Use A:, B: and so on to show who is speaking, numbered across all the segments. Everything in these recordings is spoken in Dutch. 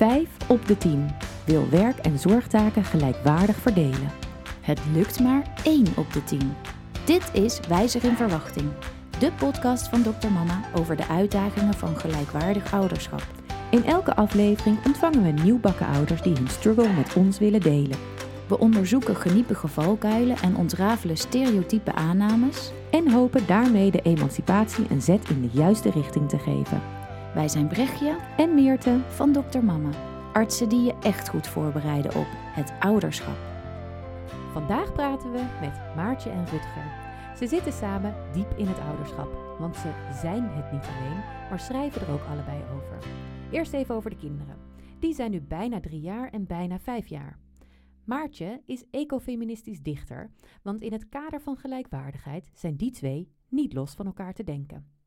A: Vijf op de tien wil werk- en zorgtaken gelijkwaardig verdelen.
B: Het lukt maar 1 op de 10. Dit is Wijzer in Verwachting, de podcast van Dr. Mama over de uitdagingen van gelijkwaardig ouderschap.
A: In elke aflevering ontvangen we nieuwbakken ouders die hun struggle met ons willen delen.
B: We onderzoeken geniepige valkuilen en ontrafelen stereotype aannames.
A: En hopen daarmee de emancipatie een zet in de juiste richting te geven.
B: Wij zijn Brechtje
A: En Meerte,
B: van Dr. Mama, artsen die je echt goed voorbereiden op het ouderschap.
A: vandaag praten we met Maartje en Rutger. Ze zitten samen diep in het ouderschap, want ze zijn het niet alleen, maar schrijven er ook allebei over. Eerst even over de kinderen. Die zijn nu bijna drie jaar en bijna vijf jaar. Maartje is ecofeministisch dichter, want in het kader van gelijkwaardigheid zijn die twee niet los van elkaar te denken.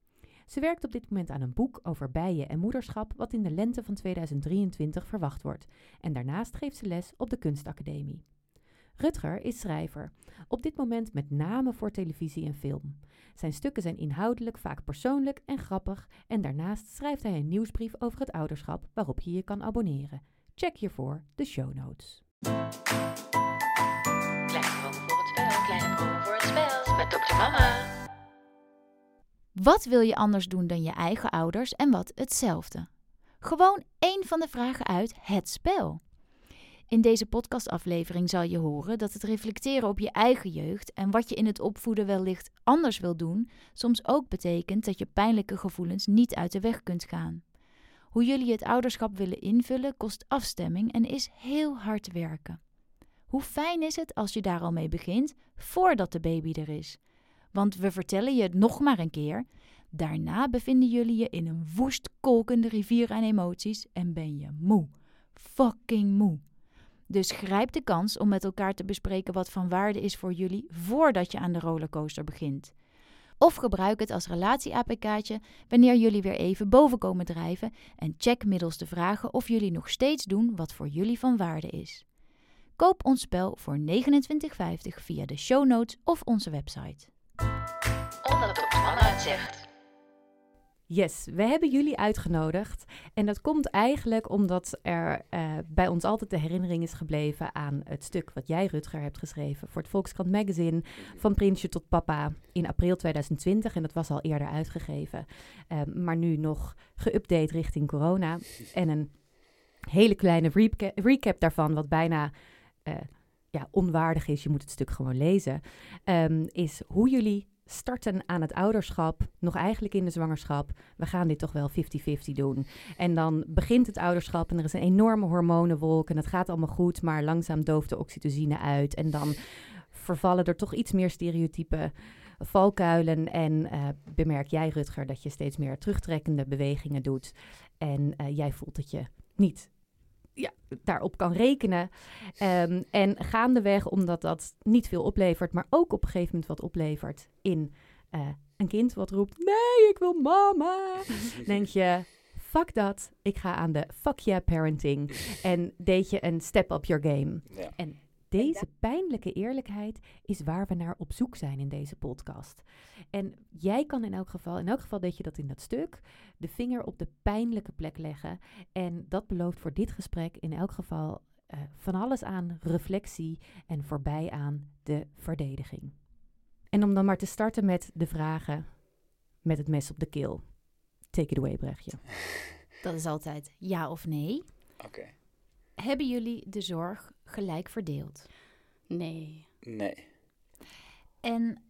A: Ze werkt op dit moment aan een boek over bijen en moederschap, wat in de lente van 2023 verwacht wordt. En daarnaast geeft ze les op de Kunstacademie. Rutger is schrijver, op dit moment met name voor televisie en film. Zijn stukken zijn inhoudelijk vaak persoonlijk en grappig en daarnaast schrijft hij een nieuwsbrief over het ouderschap waarop je je kan abonneren. Check hiervoor de show notes.
C: Kleine voor het spel, kleine voor het spel. Met dokter Mama.
B: Wat wil je anders doen dan je eigen ouders en wat hetzelfde? Gewoon één van de vragen uit het spel. In deze podcastaflevering zal je horen dat het reflecteren op je eigen jeugd en wat je in het opvoeden wellicht anders wil doen, soms ook betekent dat je pijnlijke gevoelens niet uit de weg kunt gaan. Hoe jullie het ouderschap willen invullen kost afstemming en is heel hard werken. Hoe fijn is het als je daar al mee begint voordat de baby er is? Want we vertellen je het nog maar een keer. Daarna bevinden jullie je in een woest kolkende rivier aan emoties en ben je moe. Fucking moe. Dus grijp de kans om met elkaar te bespreken wat van waarde is voor jullie voordat je aan de rollercoaster begint. Of gebruik het als relatie-APK'tje wanneer jullie weer even boven komen drijven en check middels de vragen of jullie nog steeds doen wat voor jullie van waarde is. Koop ons spel voor 29,50 via de show notes of onze website.
C: Dokter Mama zegt.
A: Yes, we hebben jullie uitgenodigd. En dat komt eigenlijk omdat er eh, bij ons altijd de herinnering is gebleven aan het stuk wat jij, Rutger, hebt geschreven voor het Volkskrant Magazine. Van Prinsje tot Papa in april 2020. En dat was al eerder uitgegeven. Eh, maar nu nog geüpdate richting corona. En een hele kleine reca- recap daarvan, wat bijna eh, ja, onwaardig is. Je moet het stuk gewoon lezen. ehm, is hoe jullie starten aan het ouderschap, nog eigenlijk in de zwangerschap. We gaan dit toch wel 50-50 doen. En dan begint het ouderschap en er is een enorme hormonenwolk en het gaat allemaal goed, maar langzaam dooft de oxytocine uit. En dan vervallen er toch iets meer stereotype valkuilen. En eh, bemerk jij, Rutger, dat je steeds meer terugtrekkende bewegingen doet. En eh, jij voelt dat je niet ja, daarop kan rekenen. Ehm, en gaandeweg, omdat dat niet veel oplevert, maar ook op een gegeven moment wat oplevert in eh, een kind wat roept: Nee, ik wil mama. denk je. Fuck dat, ik ga aan de fuck yeah parenting. En deed je een step up your game.
D: Ja.
A: En deze pijnlijke eerlijkheid is waar we naar op zoek zijn in deze podcast. En jij kan in elk geval, in elk geval deed je dat in dat stuk, de vinger op de pijnlijke plek leggen. En dat belooft voor dit gesprek in elk geval eh, van alles aan reflectie en voorbij aan de verdediging. En om dan maar te starten met de vragen met het mes op de keel. Take it away, Brechtje.
B: Dat is altijd ja of nee.
D: Oké.
B: Hebben jullie de zorg gelijk verdeeld?
E: Nee.
D: Nee.
B: En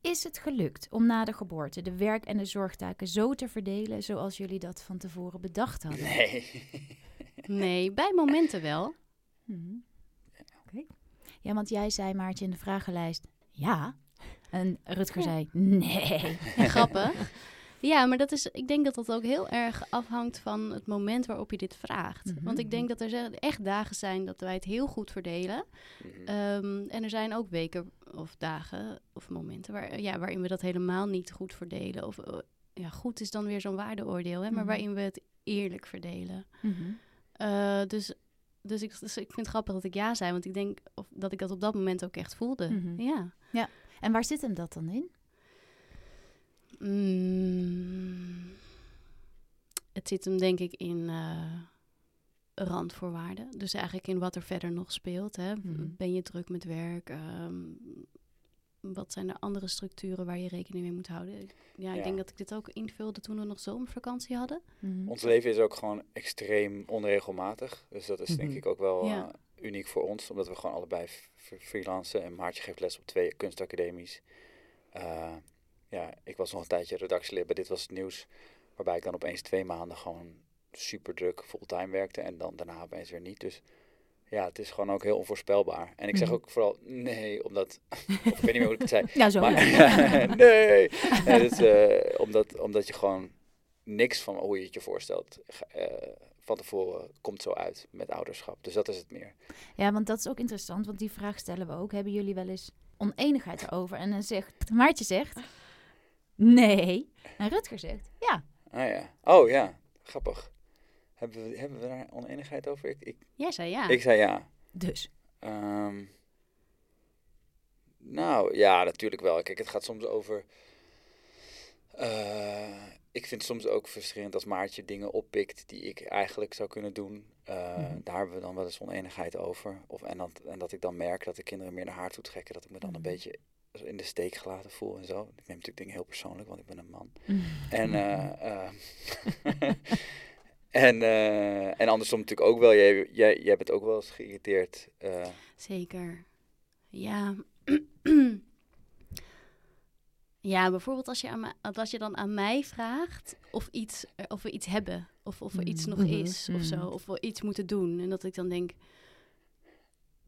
B: is het gelukt om na de geboorte de werk- en de zorgtaken zo te verdelen zoals jullie dat van tevoren bedacht hadden?
D: Nee.
E: Nee, bij momenten wel.
B: Oké. Ja, want jij zei Maartje in de vragenlijst ja. En Rutger
E: Ja.
B: zei nee.
E: Grappig. Ja, maar dat is, ik denk dat dat ook heel erg afhangt van het moment waarop je dit vraagt.
B: Mhm.
E: Want ik denk dat er echt dagen zijn dat wij het heel goed verdelen.
D: Mhm.
E: Ehm, en er zijn ook weken of dagen of momenten waar, ja, waarin we dat helemaal niet goed verdelen. Of eh, ja, goed is dan weer zo'n waardeoordeel, hè, maar
B: Mhm.
E: waarin we het eerlijk verdelen. Eh, dus dus ik, dus ik vind het grappig dat ik ja zei, want ik denk of, dat ik dat op dat moment ook echt voelde.
B: Mhm.
E: Ja.
B: En waar zit hem dat dan in?
E: Mm, het zit hem denk ik in eh, randvoorwaarden. Dus eigenlijk in wat er verder nog speelt. Hè.
A: Mhm.
E: Ben je druk met werk? Ehm, wat zijn er andere structuren waar je rekening mee moet houden? Ja, ik
D: Ja.
E: denk dat ik dit ook invulde toen we nog zomervakantie hadden.
B: Mhm.
D: Ons leven is ook gewoon extreem onregelmatig. Dus dat is denk
A: Mhm.
D: ik ook wel
E: Ja.
D: eh, uniek voor ons. Omdat we gewoon allebei freelancen. En Maartje geeft les op twee kunstacademies. Eh, ja, ik was nog een tijdje redactielid bij Dit Was Het Nieuws. Waarbij ik dan opeens twee maanden gewoon super druk fulltime werkte. En dan daarna opeens weer niet. Dus ja, het is gewoon ook heel onvoorspelbaar. En ik zeg
A: Mhm.
D: ook vooral nee, omdat... of ik weet niet meer hoe ik het zei.
B: Ja, zo.
D: Maar, nee! eh, omdat, omdat je gewoon niks van hoe je het je voorstelt eh, van tevoren komt zo uit met ouderschap. Dus dat is het meer.
B: Ja, want dat is ook interessant, want die vraag stellen we ook. Hebben jullie wel eens oneenigheid erover? En dan zegt Maartje zegt nee. En Rutger zegt ja.
D: Ah ja. Oh ja, grappig. Hebben we, hebben we daar oneenigheid over? Ik, ik,
E: Jij zei ja.
D: ik zei ja.
B: Dus.
D: Ehm, nou ja, natuurlijk wel. Kijk, het gaat soms over. eh, ik vind het soms ook frustrerend als Maartje dingen oppikt die ik eigenlijk zou kunnen doen. Eh,
A: Mhm.
D: Daar hebben we dan wel eens oneenigheid over. Of, en, dat, en dat ik dan merk dat de kinderen meer naar haar toe trekken. Dat ik me dan een
B: Mhm.
D: beetje in de steek gelaten voel en zo. Ik neem natuurlijk dingen heel persoonlijk, want ik ben een man. En, eh, eh, en, eh, en andersom natuurlijk ook wel. Jij, jij, jij bent ook wel eens geïrriteerd. eh,
E: Zeker. Ja. ja, bijvoorbeeld als je, aan mij, als je dan aan mij vraagt of, iets, of we iets hebben. Of, of er iets nog
A: Mhm,
E: is of zo.
B: mhm.
E: Of we iets moeten doen. En dat ik dan denk...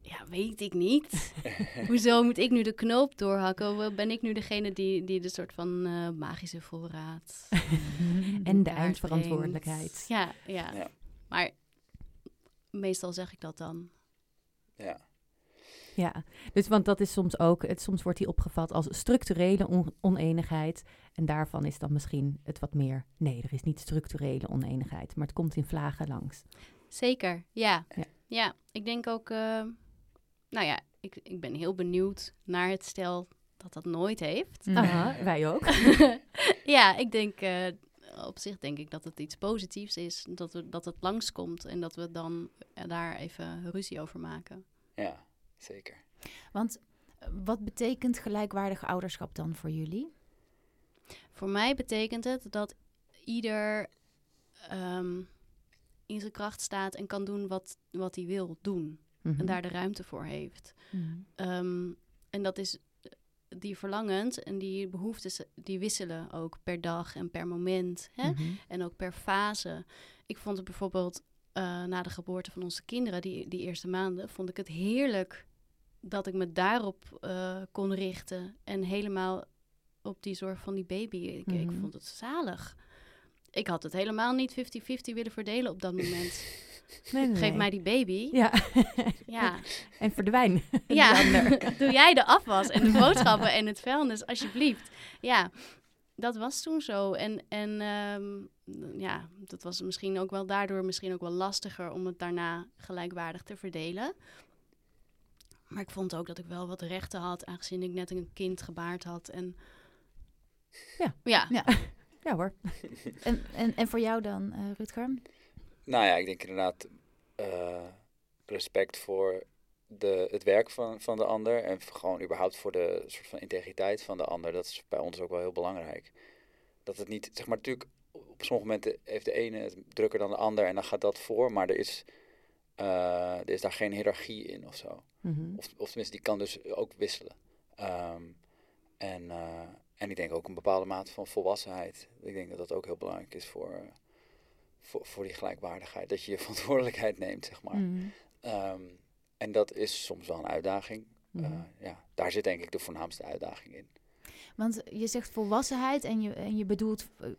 E: Ja, weet ik niet. Hoezo moet ik nu de knoop doorhakken? Ben ik nu degene die, die de soort van eh, magische voorraad
A: en de eindverantwoordelijkheid.
E: Ja, ja,
D: Ja.
E: Maar meestal zeg ik dat dan.
D: ja.
A: Ja, dus want dat is soms ook, het, soms wordt die opgevat als structurele on- oneenigheid. En daarvan is dan misschien het wat meer, nee, er is niet structurele oneenigheid, maar het komt in vlagen langs.
E: Zeker, ja.
A: Ja.
E: Ja, ik denk ook, eh, nou ja, ik, ik ben heel benieuwd naar het stel dat dat nooit heeft.
A: Aha, wij ook.
E: ja, ik denk, eh, op zich denk ik dat het iets positiefs is, dat, we, dat het langskomt en dat we dan eh, daar even ruzie over maken.
D: ja, zeker.
B: Want eh, wat betekent gelijkwaardig ouderschap dan voor jullie?
E: Voor mij betekent het dat ieder ehm, in zijn kracht staat en kan doen wat, wat hij wil doen.
A: Mhm.
E: En daar de ruimte voor heeft. Ehm, en dat is die verlangens en die behoeftes, die wisselen ook per dag en per moment. Hè?
A: Mhm.
E: En ook per fase. Ik vond het bijvoorbeeld eh, na de geboorte van onze kinderen, die, die eerste maanden, vond ik het heerlijk dat ik me daarop eh, kon richten. En helemaal op die zorg van die baby. Ik, ik
A: Mhm.
E: vond het zalig. Ik had het helemaal niet 50-50 willen verdelen op dat moment.
A: Nee, nee,
E: Geef
A: nee.
E: mij die baby.
A: Ja,
E: Ja,
A: en verdwijn.
E: ja. Doe jij de afwas en de boodschappen en het vuilnis, alsjeblieft. Ja, dat was toen zo. En, en ehm, ja, dat was misschien ook wel daardoor misschien ook wel lastiger om het daarna gelijkwaardig te verdelen. Maar ik vond ook dat ik wel wat rechten had, aangezien ik net een kind gebaard had. En
A: Ja.
E: ja.
B: Ja.
A: Ja hoor.
B: En, en, en voor jou dan, eh Rutger?
D: Nou ja, ik denk inderdaad eh, respect voor de, het werk van, van de ander. En gewoon überhaupt voor de soort van integriteit van de ander. Dat is bij ons ook wel heel belangrijk. Dat het niet, zeg maar natuurlijk, op sommige momenten heeft de ene het drukker dan de ander. En dan gaat dat voor. Maar er is, eh, er is daar geen hiërarchie in of zo.
A: Mhm.
D: Of, of tenminste, die kan dus ook wisselen. Ehm, en, eh, en ik denk ook een bepaalde mate van volwassenheid. Ik denk dat dat ook heel belangrijk is voor, voor, voor die gelijkwaardigheid. Dat je je verantwoordelijkheid neemt, zeg maar.
B: Mhm.
D: Ehm, en dat is soms wel een uitdaging.
A: Mhm.
D: Eh, ja, daar zit denk ik de voornaamste uitdaging in.
B: Want je zegt volwassenheid en je, en je bedoelt, eh,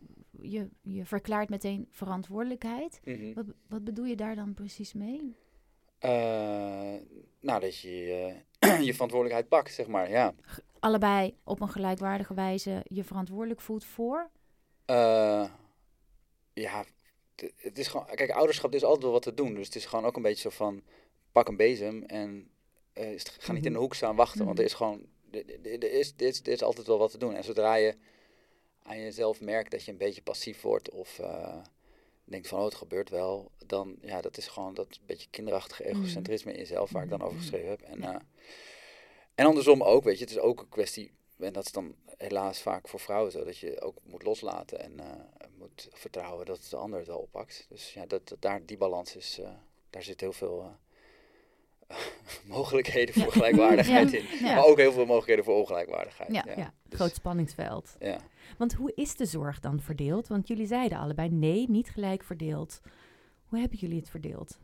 B: je, je verklaart meteen verantwoordelijkheid.
D: Mhm.
B: Wat, wat bedoel je daar dan precies mee?
D: Eh, nou, dat je je verantwoordelijkheid pakt, zeg maar. Ja.
B: Allebei op een gelijkwaardige wijze je verantwoordelijk voelt voor?
D: Ja, het is gewoon... Kijk, ouderschap er is altijd wel wat te doen. Dus het is gewoon ook een beetje zo van... Pak een bezem en eh, ga niet in de hoek staan wachten. Want er is gewoon... Er er- er is, er, is, er is altijd wel wat te doen. En zodra je aan jezelf merkt dat je een beetje passief wordt... of eh, denkt van, oh, het gebeurt wel, dan, ja, dat is gewoon dat beetje kinderachtige egocentrisme in jezelf waar ik dan over geschreven heb. En, eh, en andersom ook, weet je, het is ook een kwestie, en dat is dan helaas vaak voor vrouwen zo, dat je ook moet loslaten en eh, moet vertrouwen dat de ander het wel oppakt. Dus ja, dat, dat daar, die balans is, eh, daar zit heel veel eh, mogelijkheden voor gelijkwaardigheid in.
B: Ja.
D: Maar ook heel veel mogelijkheden voor ongelijkwaardigheid.
B: Ja,
A: Ja,
D: dus-
A: groot spanningsveld.
D: ja.
A: Want hoe is de zorg dan verdeeld? Want jullie zeiden allebei nee, niet gelijk verdeeld. Hoe hebben jullie het verdeeld?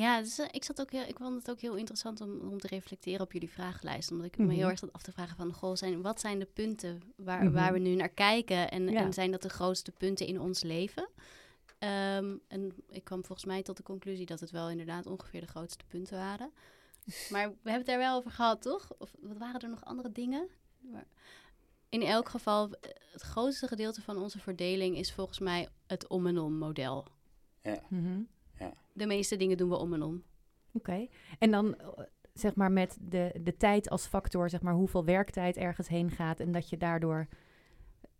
E: Ja, dus, ik, zat ook heel, ik vond het ook heel interessant om, om te reflecteren op jullie vragenlijst. Omdat ik me
A: Mhm.
E: heel erg zat af te vragen van... Goh, zijn, wat zijn de punten waar,
A: Mhm.
E: waar we nu naar kijken? En,
A: Ja.
E: en zijn dat de grootste punten in ons leven? Ehm, en ik kwam volgens mij tot de conclusie dat het wel inderdaad ongeveer de grootste punten waren. Maar we hebben het daar wel over gehad, toch? Of wat waren er nog andere dingen? Maar in elk geval, eh, het grootste gedeelte van onze verdeling is volgens mij het om en om model.
A: Mhm.
E: De meeste dingen doen we om en om.
A: Oké. En dan eh, zeg maar met de, de tijd als factor, zeg maar hoeveel werktijd ergens heen gaat en dat je daardoor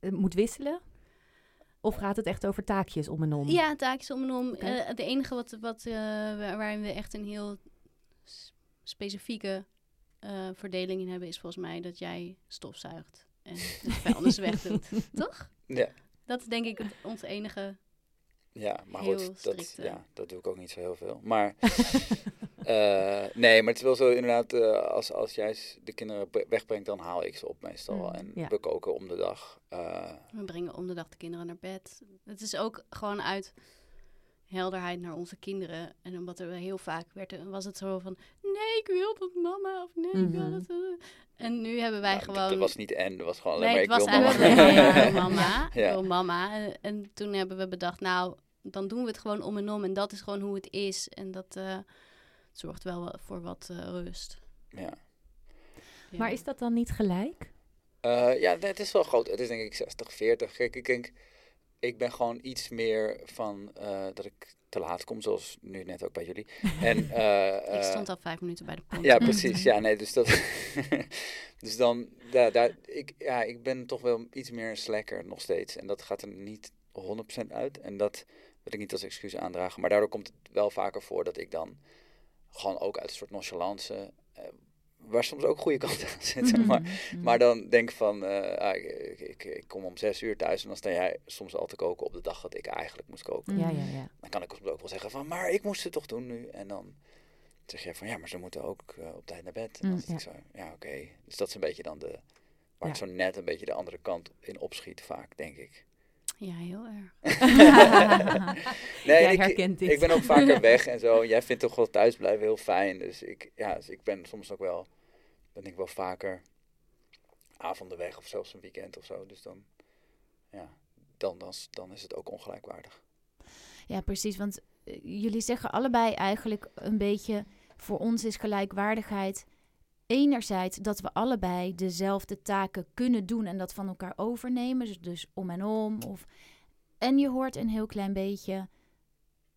A: eh, moet wisselen? Of gaat het echt over taakjes om en om?
E: Ja, taakjes om en om.
A: Oké.
E: Eh, het enige wat, wat, eh, waar- waarin we echt een heel specifieke eh, verdeling in hebben, is volgens mij dat jij stofzuigt en het vuilnis wegdoet. Toch?
D: Ja.
E: Dat is denk ik ons enige.
D: Ja, maar
E: Heel
D: goed, dat, ja, dat doe ik ook niet zo heel veel. Maar eh, nee, maar het is wel zo inderdaad, eh, als, als jij de kinderen wegbrengt, dan haal ik ze op meestal.
A: Mm,
D: en
A: ja.
D: we koken om de dag. Eh,
E: We brengen om de dag de kinderen naar bed. Het is ook gewoon uit helderheid naar onze kinderen. En omdat er heel vaak werd, er- was het zo van... Nee, ik wil dat mama. Of nee, ik wil
A: Mhm.
E: dat... eh." En nu hebben wij
D: nou,
E: gewoon...
D: Dat was niet en, dat was gewoon alleen
E: Nee,
D: maar
E: het
D: ik wil mama.
E: eigenlijk mama.
D: Ja.
E: Wil mama. En, en toen hebben we bedacht, nou, dan doen we het gewoon om en om. En dat is gewoon hoe het is. En dat eh, zorgt wel voor wat eh, rust.
D: ja.
E: Ja.
A: Maar is dat dan niet gelijk?
D: Eh, ja, het is wel groot. Het is denk ik 60, 40. Kijk, ik denk, ik ben gewoon iets meer van eh, dat ik te laat kom, zoals nu net ook bij jullie. En, eh,
E: ik stond al vijf minuten bij de pomp.
D: Ja, precies. Ja, nee, dus dat. dus dan, ja, daar, ik, ja, ik ben toch wel iets meer een slacker nog steeds. En dat gaat er niet 100% uit. En dat wil ik niet als excuus aandragen. Maar daardoor komt het wel vaker voor dat ik dan gewoon ook uit een soort nonchalance. eh, waar soms ook goede kanten aan zitten. Maar,
A: Mhm.
D: maar dan denk van, eh, ah, ik, ik, kom om zes uur thuis en dan sta jij soms al te koken op de dag dat ik eigenlijk moest koken.
A: Ja, ja, ja.
D: Dan kan ik soms ook wel zeggen van, maar ik moest het toch doen nu. En dan zeg je van, ja, maar ze moeten ook eh, op tijd naar bed. En dan
A: Mm,
D: zit ik zo, ja, oké. Dus dat is een beetje dan de, waar ik
A: Ja.
D: zo net een beetje de andere kant in opschiet vaak, denk ik.
E: Ja, heel erg.
D: Nee,
A: Jij
D: ik,
A: herkent dit.
D: ik ben ook vaker weg en zo. Jij vindt toch wel thuisblijven heel fijn. Dus ik, ja, dus ik ben soms ook wel, ben ik wel vaker avonden weg of zelfs een weekend of zo. Dus dan, ja, dan, dan, is- dan is het ook ongelijkwaardig.
B: Ja, precies. Want eh, jullie zeggen allebei eigenlijk een beetje... voor ons is gelijkwaardigheid enerzijds dat we allebei dezelfde taken kunnen doen... en dat van elkaar overnemen. Dus, dus om en om. Of... En je hoort een heel klein beetje...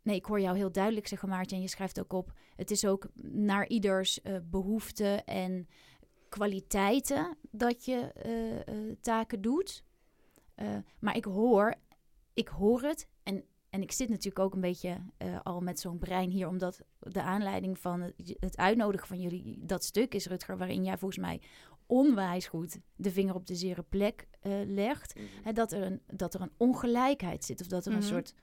B: Nee, ik hoor jou heel duidelijk zeggen, Maarten, en je schrijft ook op... het is ook naar ieders eh behoeften en kwaliteiten dat je eh, eh, taken doet. Maar ik hoor, ik hoor het en ik zit natuurlijk ook een beetje eh, al met zo'n brein hier, omdat de aanleiding van het, het uitnodigen van jullie dat stuk is, Rutger, waarin jij volgens mij onwijs goed de vinger op de zere plek eh, legt. Hè, dat, er een, dat er een ongelijkheid zit, of dat er
E: Mhm.
B: een soort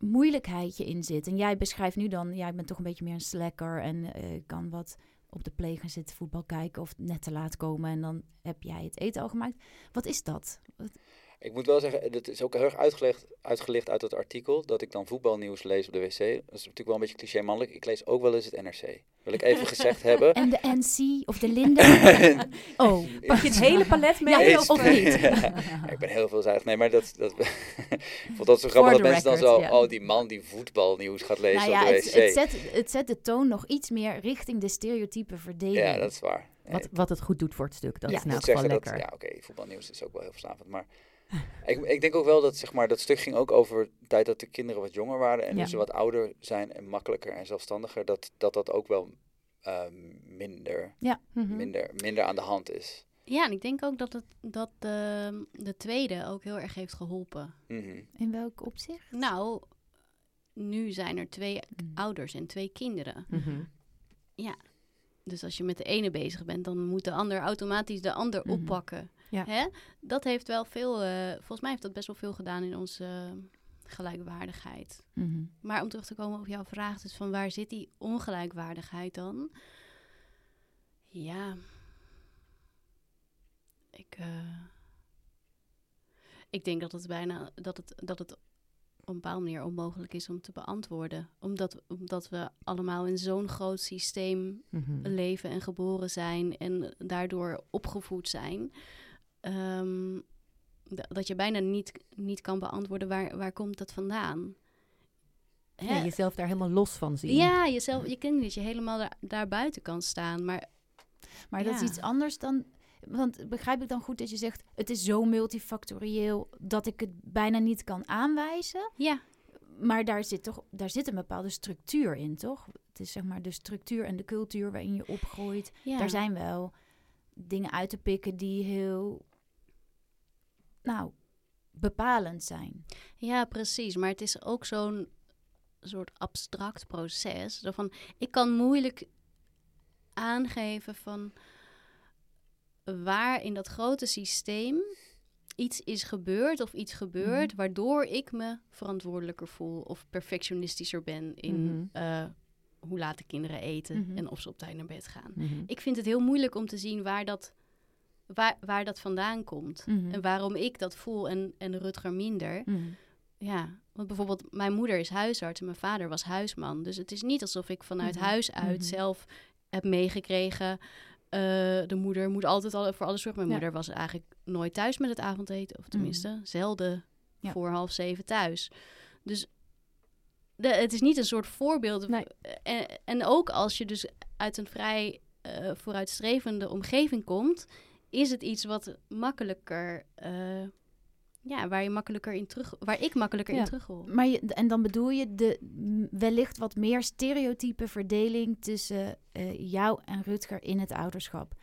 B: moeilijkheidje in zit. En jij beschrijft nu dan, jij bent toch een beetje meer een slacker en eh, kan wat op de play gaan zitten, voetbal kijken of net te laat komen en dan heb jij het eten al gemaakt. Wat is dat? Wat-
D: Ik moet wel zeggen, dat is ook heel erg uitgelegd, uitgelicht uit het artikel, dat ik dan voetbalnieuws lees op de wc. Dat is natuurlijk wel een beetje cliché mannelijk. Ik lees ook wel eens het NRC. Wil ik even gezegd hebben.
B: En de NC of de Linde? oh,
A: Pak je het hele palet mee
B: Ja,
A: of niet?
D: Ja, ik ben heel veelzijdig. Nee, maar dat, dat, ik vond dat zo grappig dat mensen dan zo, oh die man die voetbalnieuws gaat lezen
B: nou ja,
D: op de
B: het,
D: wc.
B: het, zet, het zet de toon nog iets meer richting de stereotype verdeling.
D: ja, dat is waar.
A: Wat, wat het goed doet voor het stuk, dat
B: Ja.
A: is
D: zeggen dat,
A: lekker.
D: ja oké, voetbalnieuws is ook wel heel verslavend. Maar ik, ik denk ook wel dat, zeg maar, dat stuk ging ook over de tijd dat de kinderen wat jonger waren. En
A: Ja.
D: nu ze wat ouder zijn en makkelijker en zelfstandiger. Dat dat, dat ook wel ehm, minder,
B: Ja.
A: Mhm.
D: minder, minder aan de hand is.
E: Ja, en ik denk ook dat, het, dat de, de tweede ook heel erg heeft geholpen.
D: Mhm.
B: In welk opzicht?
E: Nou, nu zijn er twee
B: Mm.
E: ouders en twee kinderen.
A: Mhm.
E: Dus als je met de ene bezig bent, dan moet de ander automatisch de ander
B: Mhm.
E: oppakken.
A: Ja.
E: Hè? Dat heeft wel veel, eh, volgens mij heeft dat best wel veel gedaan in onze eh, gelijkwaardigheid.
B: Mhm.
E: Maar om terug te komen op jouw vraag, dus van waar zit die ongelijkwaardigheid dan? Ja, ik, eh, ik denk dat het bijna dat het, dat het op een bepaalde manier onmogelijk is om te beantwoorden, omdat, omdat we allemaal in zo'n groot systeem
A: Mhm.
E: leven en geboren zijn en daardoor opgevoed zijn. Ehm, da- dat je bijna niet, niet kan beantwoorden waar, waar komt dat vandaan. Hè?
A: Ja, jezelf daar helemaal los van zien.
E: Ja, jezelf, je kent dat je helemaal daar, daar buiten kan staan. Maar
B: Maar dat is iets anders dan. Want begrijp ik dan goed dat je zegt: het is zo multifactorieel dat ik het bijna niet kan aanwijzen.
E: ja,
B: Maar daar zit toch daar zit een bepaalde structuur in, toch? Het is zeg maar de structuur en de cultuur waarin je opgroeit.
E: ja.
B: Daar zijn wel dingen uit te pikken die heel, nou, bepalend zijn.
E: ja, precies. Maar het is ook zo'n soort abstract proces. Zo van, ik kan moeilijk aangeven van waar in dat grote systeem iets is gebeurd of iets gebeurt
B: Mhm.
E: waardoor ik me verantwoordelijker voel of perfectionistischer ben in
A: Mhm.
E: eh, hoe laat de kinderen eten
B: Mhm.
E: en of ze op tijd naar bed gaan. Ik vind het heel moeilijk om te zien waar dat, waar, waar dat vandaan komt.
B: Mhm.
E: En waarom ik dat voel en, en Rutger minder.
B: Mhm.
E: Ja, want bijvoorbeeld mijn moeder is huisarts en mijn vader was huisman. Dus het is niet alsof ik vanuit
B: Mhm.
E: huis uit
B: Mhm.
E: zelf heb meegekregen. eh, de moeder moet altijd al voor alles zorgen. Mijn
B: Ja.
E: moeder was eigenlijk nooit thuis met het avondeten. Of tenminste, zelden
B: Ja.
E: voor half zeven thuis. Dus de, het is niet een soort voorbeeld.
A: Nee.
E: En, en ook als je dus uit een vrij eh, vooruitstrevende omgeving komt, is het iets wat makkelijker, eh, ja, waar je makkelijker in terug, waar ik makkelijker
A: Ja.
E: in terug.
B: Maar je, en dan bedoel je de wellicht wat meer stereotype verdeling tussen eh, jou en Rutger in het ouderschap.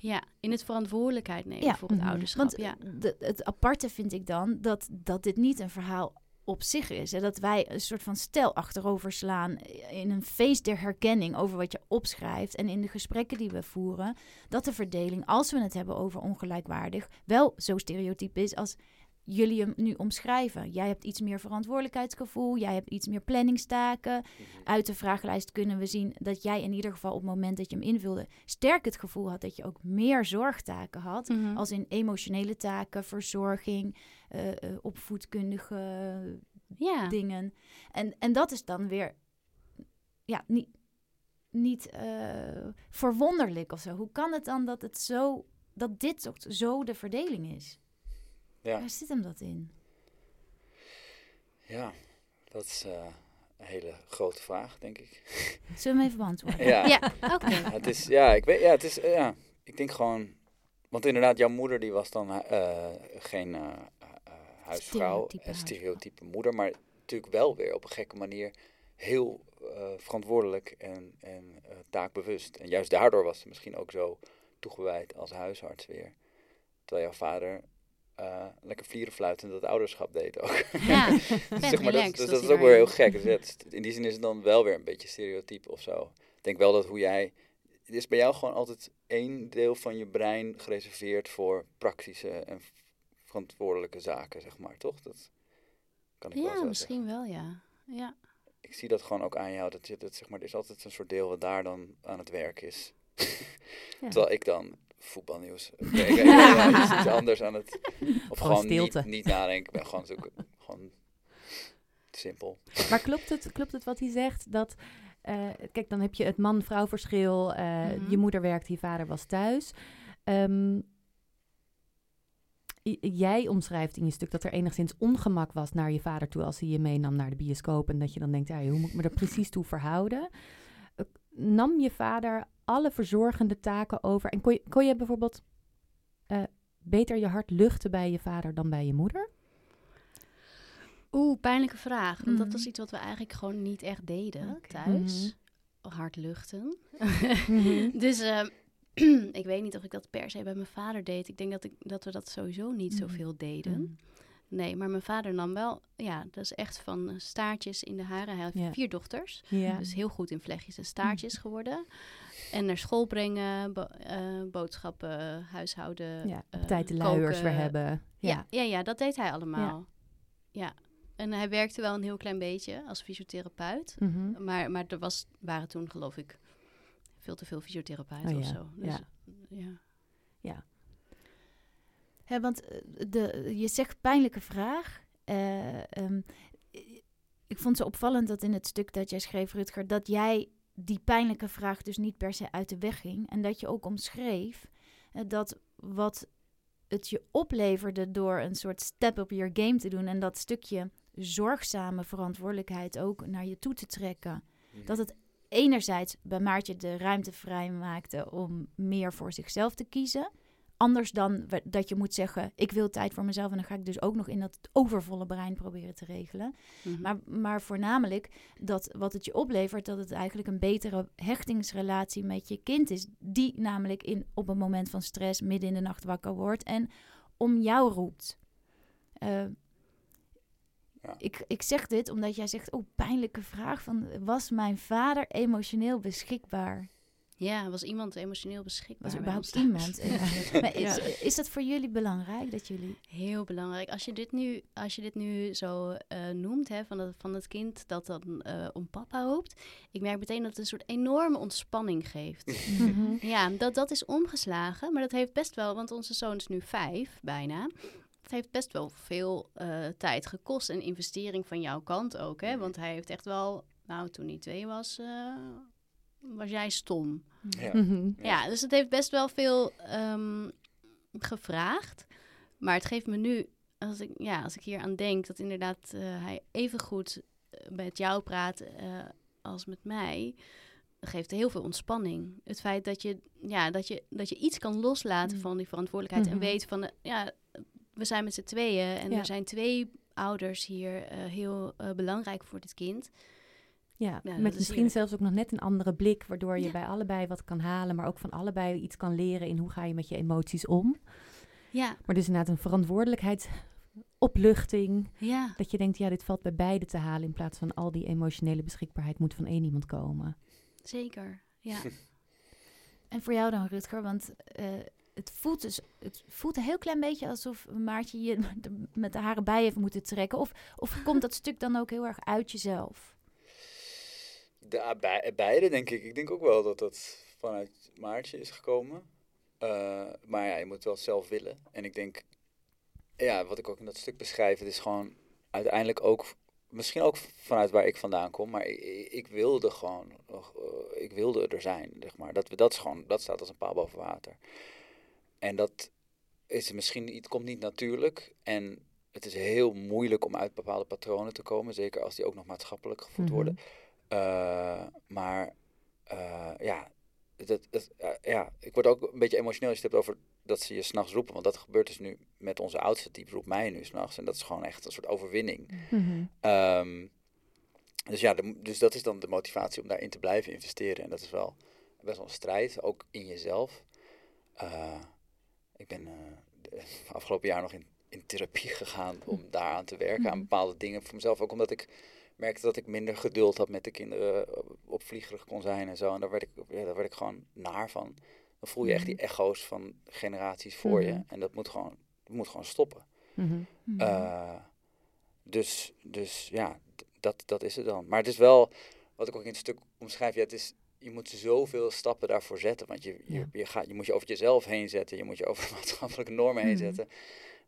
E: Ja, in het verantwoordelijkheid nemen
B: Ja.
E: voor het
A: Mhm.
E: ouderschap.
B: Want
E: ja.
B: de, het aparte vind ik dan dat, dat dit niet een verhaal op zich is. En dat wij een soort van stel achterover slaan in een feest der herkenning over wat je opschrijft. En in de gesprekken die we voeren, dat de verdeling, als we het hebben over ongelijkwaardig, wel zo stereotyp is als jullie hem nu omschrijven. Jij hebt iets meer verantwoordelijkheidsgevoel, jij hebt iets meer planningstaken. Uit de vragenlijst kunnen we zien dat jij in ieder geval op het moment dat je hem invulde, sterk het gevoel had dat je ook meer zorgtaken had.
E: Mhm.
B: Als in emotionele taken, verzorging, eh, eh, opvoedkundige
E: ja.
B: dingen. En, en dat is dan weer ja, niet, niet eh, verwonderlijk of zo. Hoe kan het dan dat het zo dat dit toch zo de verdeling is?
D: Ja.
B: Waar zit hem dat in?
D: Ja, dat is eh, een hele grote vraag, denk ik.
B: Zullen we hem even beantwoorden?
D: Ja,
E: Ja, oké.
D: het is, ja, ik weet, ja, het is, ja, ik denk gewoon, want inderdaad, jouw moeder die was dan eh, geen huisvrouw,
B: Stereotype
D: en stereotype moeder, maar natuurlijk wel weer op een gekke manier heel eh, verantwoordelijk en, en eh, taakbewust. En juist daardoor was ze misschien ook zo toegewijd als huisarts weer. Terwijl jouw vader eh, lekker vlierenfluitend dat ouderschap deed ook.
E: Ja,
D: zeg maar, dat, dus is
E: hij
D: ook weer heel gek. Dus het in die zin is het dan wel weer een beetje stereotyp of zo. Ik denk wel dat hoe jij... Het is bij jou gewoon altijd één deel van je brein gereserveerd voor praktische en verantwoordelijke zaken, zeg maar, toch? Dat kan ik wel
E: Ja,
D: zo
E: misschien wel, ja. Ja.
D: Ik zie dat gewoon ook aan jou. Dat, je, dat, zeg maar, er is altijd een soort deel wat daar dan aan het werk is.
A: Ja.
D: Terwijl ik dan voetbalnieuws. Ik ja, iets, iets anders aan het. Of
A: Gewoon
D: gewoon, niet, niet nadenken. Ben gewoon, zoeken, gewoon simpel.
A: Maar klopt het, klopt het wat hij zegt? Dat, eh, kijk, dan heb je het man-vrouw verschil. eh,
E: Mhm.
A: Je moeder werkte, je vader was thuis. Ehm, jij omschrijft in je stuk dat er enigszins ongemak was naar je vader toe als hij je meenam naar de bioscoop. En dat je dan denkt, ja, hoe moet ik me er precies toe verhouden? Eh, Nam je vader alle verzorgende taken over? En kon je, kon je bijvoorbeeld eh, beter je hart luchten bij je vader dan bij je moeder?
E: Oeh, pijnlijke vraag. Want dat
B: Mhm.
E: was iets wat we eigenlijk gewoon niet echt deden thuis. Hard luchten.
A: Mhm.
E: dus, eh, ik weet niet of ik dat per se bij mijn vader deed. Ik denk dat, ik, dat we dat sowieso niet
B: Mhm.
E: zoveel deden.
A: Mm.
E: Nee, maar mijn vader nam wel, ja, dat is echt van eh, staartjes in de haren. Hij
A: Ja.
E: vier dochters, dus heel goed in vlechtjes en staartjes geworden. En naar school brengen, bo- eh, boodschappen, huishouden,
A: ja.
E: eh,
A: tijd de luiers weer hebben.
E: Ja. Ja, ja, dat deed hij allemaal. Ja. En hij werkte wel een heel klein beetje als fysiotherapeut.
A: Mhm.
E: Maar, maar er was, waren toen, geloof ik, veel te veel fysiotherapeuten
A: Oh
E: of
A: ja,
E: zo. Dus,
A: ja.
E: ja.
B: Hè, want eh, de, je zegt pijnlijke vraag. Eh, ehm, ik vond het zo opvallend dat in het stuk dat jij schreef, Rutger, dat jij die pijnlijke vraag dus niet per se uit de weg ging. En dat je ook omschreef eh, dat wat het je opleverde door een soort step up your game te doen en dat stukje zorgzame verantwoordelijkheid ook naar je toe te trekken. Dat het enerzijds bij Maartje de ruimte vrij maakte om meer voor zichzelf te kiezen. Anders dan dat je moet zeggen, ik wil tijd voor mezelf en dan ga ik dus ook nog in dat overvolle brein proberen te regelen.
E: Mhm.
B: Maar, maar voornamelijk dat wat het je oplevert, dat het eigenlijk een betere hechtingsrelatie met je kind is. Die namelijk in, op een moment van stress midden in de nacht wakker wordt en om jou roept. Eh,
D: Ja.
B: ik, ik zeg dit omdat jij zegt, oh pijnlijke vraag, van, was mijn vader emotioneel beschikbaar?
E: Ja, was iemand emotioneel beschikbaar?
B: Was er überhaupt iemand? Ja. Maar is, is dat voor jullie belangrijk, dat jullie...
E: Heel belangrijk. Als je dit nu, als je dit nu zo eh, noemt, hè, van, het, van het kind dat dan eh, om papa roept. Ik merk meteen dat het een soort enorme ontspanning geeft.
A: Mhm.
E: ja, dat, dat is omgeslagen. Maar dat heeft best wel, want onze zoon is nu vijf, bijna. Het heeft best wel veel eh, tijd gekost en investering van jouw kant ook. Hè? Want hij heeft echt wel, nou toen hij twee was, eh, was jij stom.
D: Ja.
A: Mhm.
E: Ja, dus het heeft best wel veel ehm, gevraagd. Maar het geeft me nu, als ik, ja, als ik hier aan denk, dat inderdaad eh, hij even goed met jou praat eh, als met mij, geeft heel veel ontspanning. Het feit dat je, ja, dat je, dat je iets kan loslaten
B: Mm.
E: van die verantwoordelijkheid
A: Mhm.
E: en weet van, ja, we zijn met z'n tweeën en
A: Ja.
E: er zijn twee ouders hier eh, heel eh, belangrijk voor dit kind.
A: Ja,
E: dat
A: met
E: is
A: misschien zelfs ook nog net een andere blik, waardoor je
E: Ja.
A: bij allebei wat kan halen, maar ook van allebei iets kan leren in hoe ga je met je emoties om.
E: Ja,
A: Maar dus inderdaad een verantwoordelijkheidsopluchting,
E: ja.
A: dat je denkt, ja, dit valt bij beide te halen in plaats van al die emotionele beschikbaarheid moet van één iemand komen.
E: Zeker. Ja.
B: En voor jou dan, Rutger, want eh, het, voelt dus, het voelt een heel klein beetje alsof Maartje je met de haren bij heeft moeten trekken. Of, of komt dat stuk dan ook heel erg uit jezelf?
D: De, bij, beide denk ik. Ik denk ook wel dat dat vanuit Maartje is gekomen. Eh, maar ja, je moet wel zelf willen. En ik denk, ja, wat ik ook in dat stuk beschrijf, is gewoon uiteindelijk ook, misschien ook vanuit waar ik vandaan kom, maar ik wilde gewoon, eh, ik wilde er zijn, zeg maar. Dat, dat is gewoon, dat staat als een paal boven water. En dat is misschien, het komt niet natuurlijk. En het is heel moeilijk om uit bepaalde patronen te komen, zeker als die ook nog maatschappelijk gevoed
A: Mhm.
D: worden. Eh, maar eh, ja, dat, dat, eh, ja, ik word ook een beetje emotioneel als je het hebt over dat ze je s'nachts roepen. Want dat gebeurt dus nu met onze oudste, die roept mij nu s'nachts. En dat is gewoon echt een soort overwinning.
A: Mhm.
D: Ehm, dus ja, de- dus dat is dan de motivatie om daarin te blijven investeren. En dat is wel best wel een strijd, ook in jezelf. Ik ben eh, afgelopen jaar nog in, in therapie gegaan om daaraan te werken, aan
B: Mhm.
D: bepaalde dingen voor mezelf. Ook omdat ik merkte dat ik minder geduld had met de kinderen, eh, opvliegerig kon zijn en zo. En daar werd ik, ja, daar werd ik gewoon naar van. Dan voel je echt die echo's van generaties voor je.
A: Mhm.
D: En dat moet gewoon, dat moet gewoon stoppen.
A: Mhm.
B: Mhm.
D: Eh, dus, dus ja, dat, dat is het dan. Maar het is wel, wat ik ook in het stuk omschrijf, ja, het is, je moet zoveel stappen daarvoor zetten. Want je, je,
A: Ja.
D: je, gaat, je moet je over jezelf heen zetten, je moet je over maatschappelijke normen heen
A: Mhm.
D: zetten.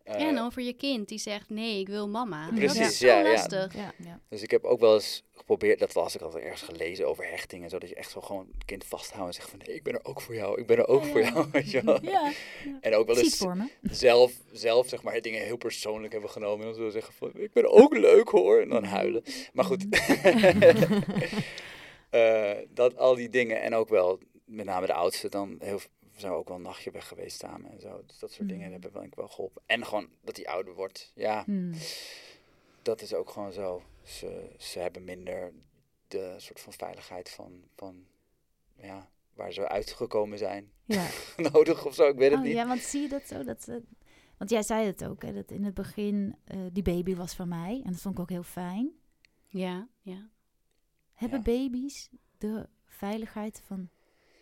D: Eh,
E: en over je kind die zegt nee, ik wil mama.
D: Precies,
E: dat is zo
D: ja, ja.
E: lastig.
B: ja, ja.
D: Dus ik heb ook wel eens geprobeerd, dat las ik altijd ergens gelezen over hechting en zo, dat je echt zo gewoon het kind vasthoudt en zegt van nee, ik ben er ook voor jou, ik ben er ook
B: Ja,
D: voor
B: ja.
D: jou, weet je wel.
B: ja.
D: En ook wel eens zelf, zelf zeg maar dingen heel persoonlijk hebben genomen. En dan zo zeggen van, ik ben ook leuk hoor. En dan huilen. Maar goed. Eh, dat, al die dingen. En ook wel, met name de oudste, dan heel, zijn we ook wel een nachtje weg geweest samen. En zo. Dus dat soort dingen
B: Mm.
D: hebben wel, ik wel geholpen. En gewoon dat hij ouder wordt. Ja,
B: Hmm.
D: dat is ook gewoon zo. Ze, ze hebben minder de soort van veiligheid van, van ja, waar ze uitgekomen zijn
A: Ja.
D: nodig of zo. Ik weet het
B: Oh,
D: niet.
B: ja, want zie je dat zo? Dat, ze- want jij zei het ook, hè, dat in het begin eh, die baby was van mij. En dat vond ik ook heel fijn.
E: Ja, ja.
B: Hebben
D: Ja.
B: baby's de veiligheid van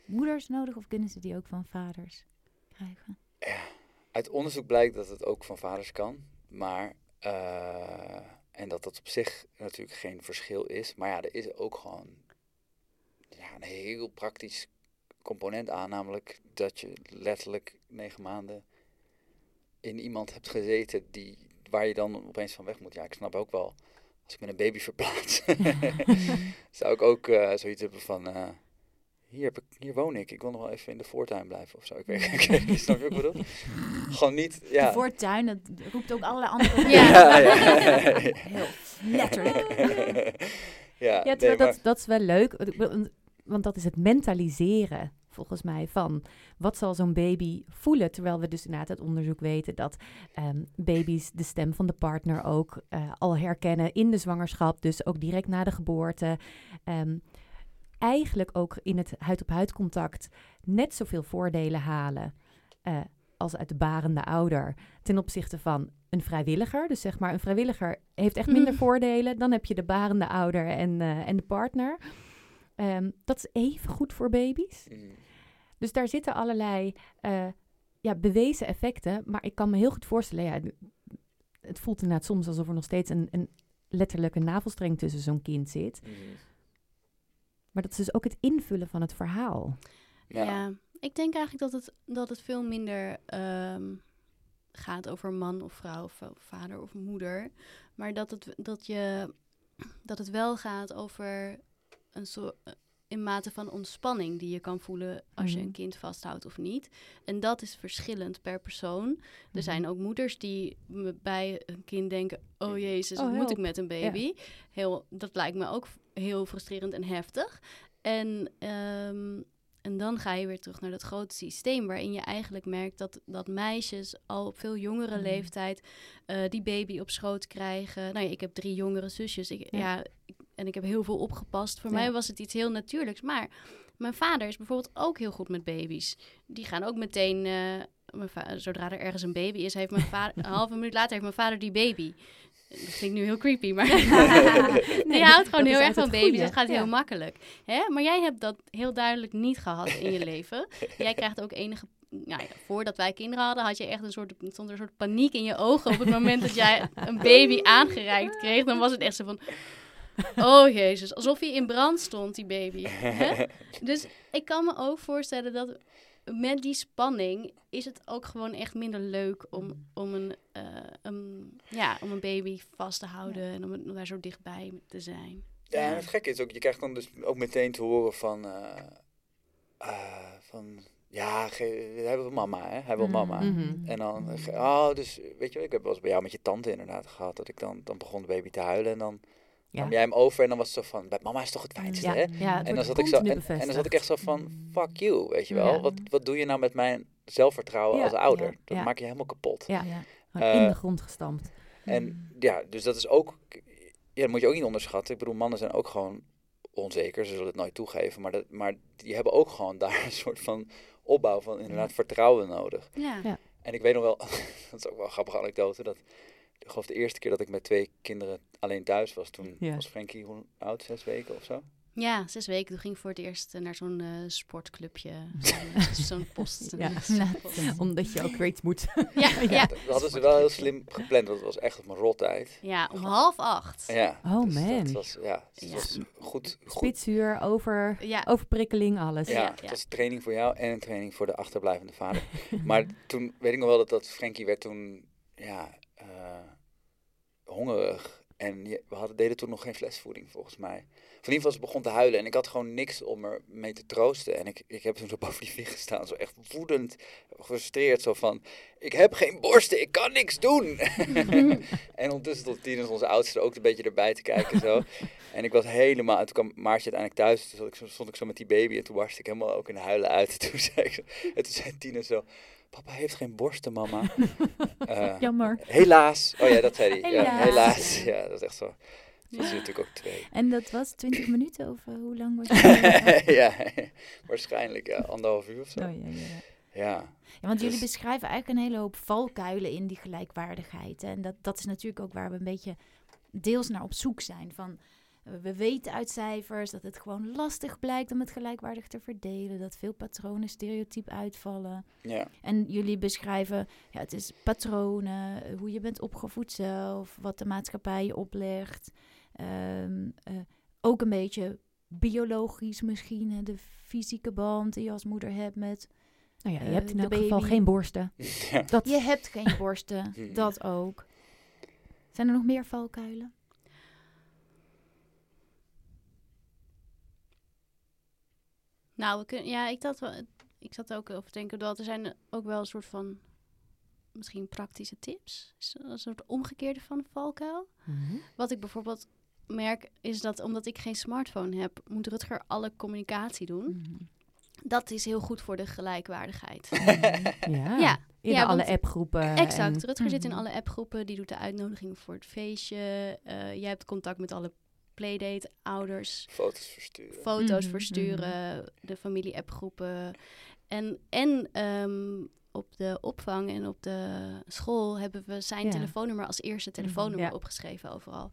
B: moeders nodig of kunnen ze die ook van vaders krijgen?
D: Ja, uit onderzoek blijkt dat het ook van vaders kan. Maar, eh, en dat dat op zich natuurlijk geen verschil is. Maar ja, er is ook gewoon ja, een heel praktisch component aan. Namelijk dat je letterlijk negen maanden in iemand hebt gezeten die, waar je dan opeens van weg moet. Ja, ik snap ook wel, als ik met een baby verplaats, zou ik ook eh, zoiets hebben van... eh, hier, heb ik, hier woon ik. Ik wil nog wel even in de voortuin blijven of zo. Ik weet, niet, snap je wat bedoel? Gewoon niet, ja.
B: De voortuin, dat roept ook allerlei andere
E: Ja.
D: ja,
B: Heel letterlijk.
D: ja,
A: Ja,
D: nee,
A: terwijl
D: maar-
A: dat, dat is wel leuk, want dat is het mentaliseren, volgens mij, van wat zal zo'n baby voelen. Terwijl we dus inderdaad uit onderzoek weten dat ehm, baby's de stem van de partner ook eh, al herkennen in de zwangerschap, dus ook direct na de geboorte. Ehm, eigenlijk ook in het huid-op-huid contact net zoveel voordelen halen eh, als uit de barende ouder ten opzichte van een vrijwilliger. Dus zeg maar, een vrijwilliger heeft echt minder
E: Mm.
A: voordelen. Dan heb je de barende ouder en, eh, en de partner. Ehm, dat is even goed voor baby's.
D: Mm.
A: Dus daar zitten allerlei eh, ja, bewezen effecten. Maar ik kan me heel goed voorstellen, ja, het voelt inderdaad soms alsof er nog steeds een, een letterlijke navelstreng tussen zo'n kind zit.
D: Mm.
A: Maar dat is dus ook het invullen van het verhaal.
D: Ja.
E: Ja. ik denk eigenlijk dat het, dat het veel minder ehm, gaat over man of vrouw of va- vader of moeder. Maar dat het, dat je, dat het wel gaat over een soort in mate van ontspanning die je kan voelen als je
A: Mhm.
E: een kind vasthoudt of niet. En dat is verschillend per persoon.
A: Mhm.
E: Er zijn ook moeders die bij een kind denken: Oh jezus,
A: Oh,
E: wat moet ik met een baby? Heel, dat lijkt me ook heel frustrerend en heftig. En, ehm, en dan ga je weer terug naar dat grote systeem, waarin je eigenlijk merkt dat, dat meisjes al op veel jongere
A: Mhm.
E: leeftijd eh, die baby op schoot krijgen. Nou ja, ik heb drie jongere zusjes. Ik,
A: Ja.
E: ja. ik- en ik heb heel veel opgepast. Voor
A: Ja.
E: mij was het iets heel natuurlijks. Maar mijn vader is bijvoorbeeld ook heel goed met baby's. Die gaan ook meteen, mijn va- zodra er ergens een baby is, heeft mijn vader, een halve minuut later heeft mijn vader die baby. Dat klinkt nu heel creepy, maar die houdt gewoon heel erg van baby's. Dat gaat heel makkelijk. Hè? Maar jij hebt dat heel duidelijk niet gehad in je leven. Jij krijgt ook enige... Nou ja, voordat wij kinderen hadden, had je echt een soort, stond er een soort paniek in je ogen op het moment dat jij een baby aangereikt kreeg. Dan was het echt zo van, oh jezus, alsof hij in brand stond, die baby. Hè? Dus ik kan me ook voorstellen dat met die spanning is het ook gewoon echt minder leuk om, om, een, eh, een, ja, om een baby vast te houden en om, daar zo dichtbij te zijn.
D: Ja, en het gekke is ook, je krijgt dan dus ook meteen te horen van, eh, eh, van ja, hij wil mama, hè? Hij wil
B: Mm.
D: mama.
A: Mhm.
D: En dan, oh, dus weet je wel, ik heb wel eens bij jou met je tante inderdaad gehad, dat ik dan, dan begon de baby te huilen en dan
A: Ja.
D: nam jij hem over en dan was het zo van, bij mama is toch het fijnste,
A: Ja,
D: hè?
A: ja, het
D: En dan, zat ik zo, en, dan zat ik echt zo van, fuck you, weet je wel.
A: Ja.
D: Wat, wat doe je nou met mijn zelfvertrouwen
A: Ja,
D: als ouder?
A: ja,
D: Dat
A: ja.
D: maak je helemaal kapot.
A: Ja,
D: Eh,
A: in de grond gestampt.
D: En ja, dus dat is ook, ja, dat moet je ook niet onderschatten. Ik bedoel, mannen zijn ook gewoon onzeker, ze zullen het nooit toegeven, maar, dat, maar die hebben ook gewoon daar een soort van opbouw van inderdaad vertrouwen nodig.
E: Ja.
A: Ja.
D: En ik weet nog wel, dat is ook wel een grappige anekdote, dat ik geloof de eerste keer dat ik met twee kinderen alleen thuis was, toen
A: Ja.
D: was Frankie hoe oud, zes weken of zo.
E: Ja, zes weken. Toen ging ik voor het eerst eh, naar zo'n eh, sportclubje. Zo'n eh, zo'n post.
A: Ja. Omdat je ook weer iets moet.
E: Ja, ja.
D: Dat hadden ze wel heel slim gepland, want het was echt op mijn rottijd.
E: ja, om half acht.
D: Ja,
A: Oh,
D: dus
A: man.
D: Dat was, ja, het
E: Ja.
D: was goed, goed
A: Spitsuur, over,
E: Ja,
A: overprikkeling, alles.
D: Ja,
E: Ja,
D: het was training voor jou en een training voor de achterblijvende vader. maar toen weet ik nog wel dat, dat Frankie werd toen, ja, eh, hongerig. En we hadden, deden toen nog geen flesvoeding, volgens mij. In ieder geval, ze begon te huilen en ik had gewoon niks om er mee te troosten. En ik, ik heb toen zo boven die wieg gestaan, zo echt woedend, gefrustreerd, zo van... Ik heb geen borsten, ik kan niks doen! en ondertussen stond Tines, onze oudste, ook een beetje erbij te kijken, zo. En ik was helemaal... En toen kwam Maartje uiteindelijk thuis, toen stond ik, zo, stond ik zo met die baby en toen barstte ik helemaal ook in huilen uit. En toen zei, ik zo, en toen zei Tine zo... Papa heeft geen borsten, mama. Eh,
A: Jammer.
D: Helaas. Oh ja, dat zei hij. Ja,
A: Helaas.
D: helaas. Ja, dat is echt zo. Dat is natuurlijk ook twee.
B: En dat was 20 minuten of eh, hoe lang was het?
D: ja, waarschijnlijk ja, anderhalf uur of zo.
B: Oh, ja, ja, ja.
D: Ja,
B: Ja, want jullie
D: Dus-
B: beschrijven eigenlijk een hele hoop valkuilen in die gelijkwaardigheid. hè. En dat, dat is natuurlijk ook waar we een beetje deels naar op zoek zijn. Van, eh, we weten uit cijfers dat het gewoon lastig blijkt om het gelijkwaardig te verdelen. Dat veel patronen stereotyp uitvallen.
D: ja.
B: En jullie beschrijven, ja, het is patronen, eh, hoe je bent opgevoed zelf, wat de maatschappij je oplegt. Ehm, eh, ook een beetje biologisch misschien, hè, de fysieke band die je als moeder hebt met...
A: Nou ja, je
B: Eh,
A: hebt in elk geval geen borsten.
D: ja.
A: Dat,
B: Je hebt geen borsten,
D: Mm.
B: dat ook. Zijn er nog meer valkuilen?
E: Nou, we kunnen, ja, ik, wel, ik zat ook over te denken dat er zijn ook wel een soort van misschien praktische tips. Een soort omgekeerde van de valkuil.
A: Mhm.
E: Wat ik bijvoorbeeld merk is dat omdat ik geen smartphone heb, moet Rutger alle communicatie doen.
B: Mhm.
E: Dat is heel goed voor de gelijkwaardigheid.
A: Ja,
E: Ja,
A: in
E: ja,
A: alle appgroepen.
E: Exact.
A: en-
E: Rutger zit in
B: Mhm.
E: alle appgroepen, die doet de uitnodiging voor het feestje. Eh jij hebt contact met alle playdate ouders.
D: Foto's versturen.
E: foto's
B: Mhm,
E: versturen, de familie-appgroepen. En, en ehm, op de opvang en op de school hebben we zijn
A: Ja.
E: telefoonnummer als eerste telefoonnummer
A: Ja.
E: opgeschreven overal.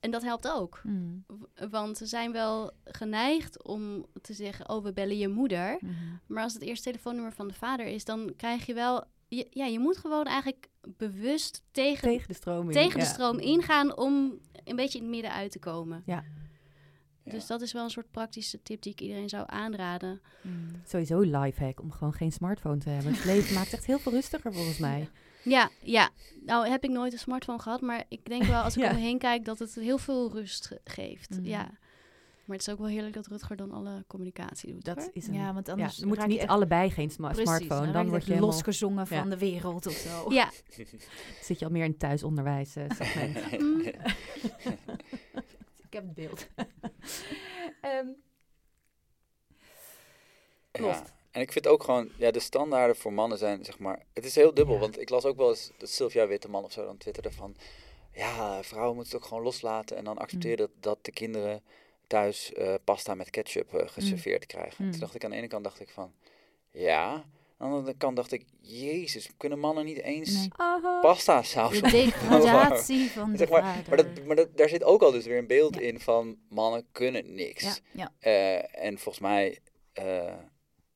E: En dat helpt ook. W- Want ze zijn wel geneigd om te zeggen, oh, we bellen je moeder.
B: Mhm.
E: Maar als het eerste telefoonnummer van de vader is, dan krijg je wel... Je, ja, je moet gewoon eigenlijk bewust tegen,
A: Tegen de stroom in.
E: tegen de stroom ingaan om een beetje in het midden uit te komen.
D: Ja.
E: Dus dat is wel een soort praktische tip die ik iedereen zou aanraden.
B: Mhm.
A: Sowieso een lifehack om gewoon geen smartphone te hebben. Het leven maakt echt heel veel rustiger volgens mij.
E: Ja, ja. Nou heb ik nooit een smartphone gehad, maar ik denk wel als ik
A: Ja.
E: om me heen kijk dat het heel veel rust ge- geeft.
B: Mhm.
E: Ja. Maar het is ook wel heerlijk dat Rutger dan alle communicatie doet.
A: Dat
E: hoor.
A: is een...
B: Ja, want
A: ja,
B: anders
A: we moeten niet
B: echt-
A: allebei geen sma-
B: Precies,
A: smartphone.
B: raak
A: Dan
B: je
A: word je helemaal,
B: losgezongen van
A: Ja.
B: de wereld of zo.
E: Ja,
A: zit je al meer in het thuisonderwijs segment.
E: Mm.
A: Ik heb het beeld. Ehm,
D: Ja. En ik vind ook gewoon, ja, de standaarden voor mannen zijn, zeg maar, het is heel dubbel.
A: Ja.
D: Want ik las ook wel eens dat Sylvia Witteman of zo dan twitterde van, ja, vrouwen moeten het ook gewoon loslaten en dan accepteer
A: Mm.
D: dat, dat de kinderen thuis eh, pasta met ketchup eh, geserveerd krijgen.
A: Mm.
D: Toen dacht ik aan de ene kant, dacht ik van, ja. Aan de andere kant dacht ik, jezus, kunnen mannen niet eens
B: Nee.
D: pasta saus
B: De degradatie van de
D: Zeg maar,
B: vader.
D: maar dat, maar dat, daar zit ook al dus weer een beeld
B: Ja.
D: in van mannen kunnen niks.
B: Ja, ja.
D: Eh, en volgens mij, eh,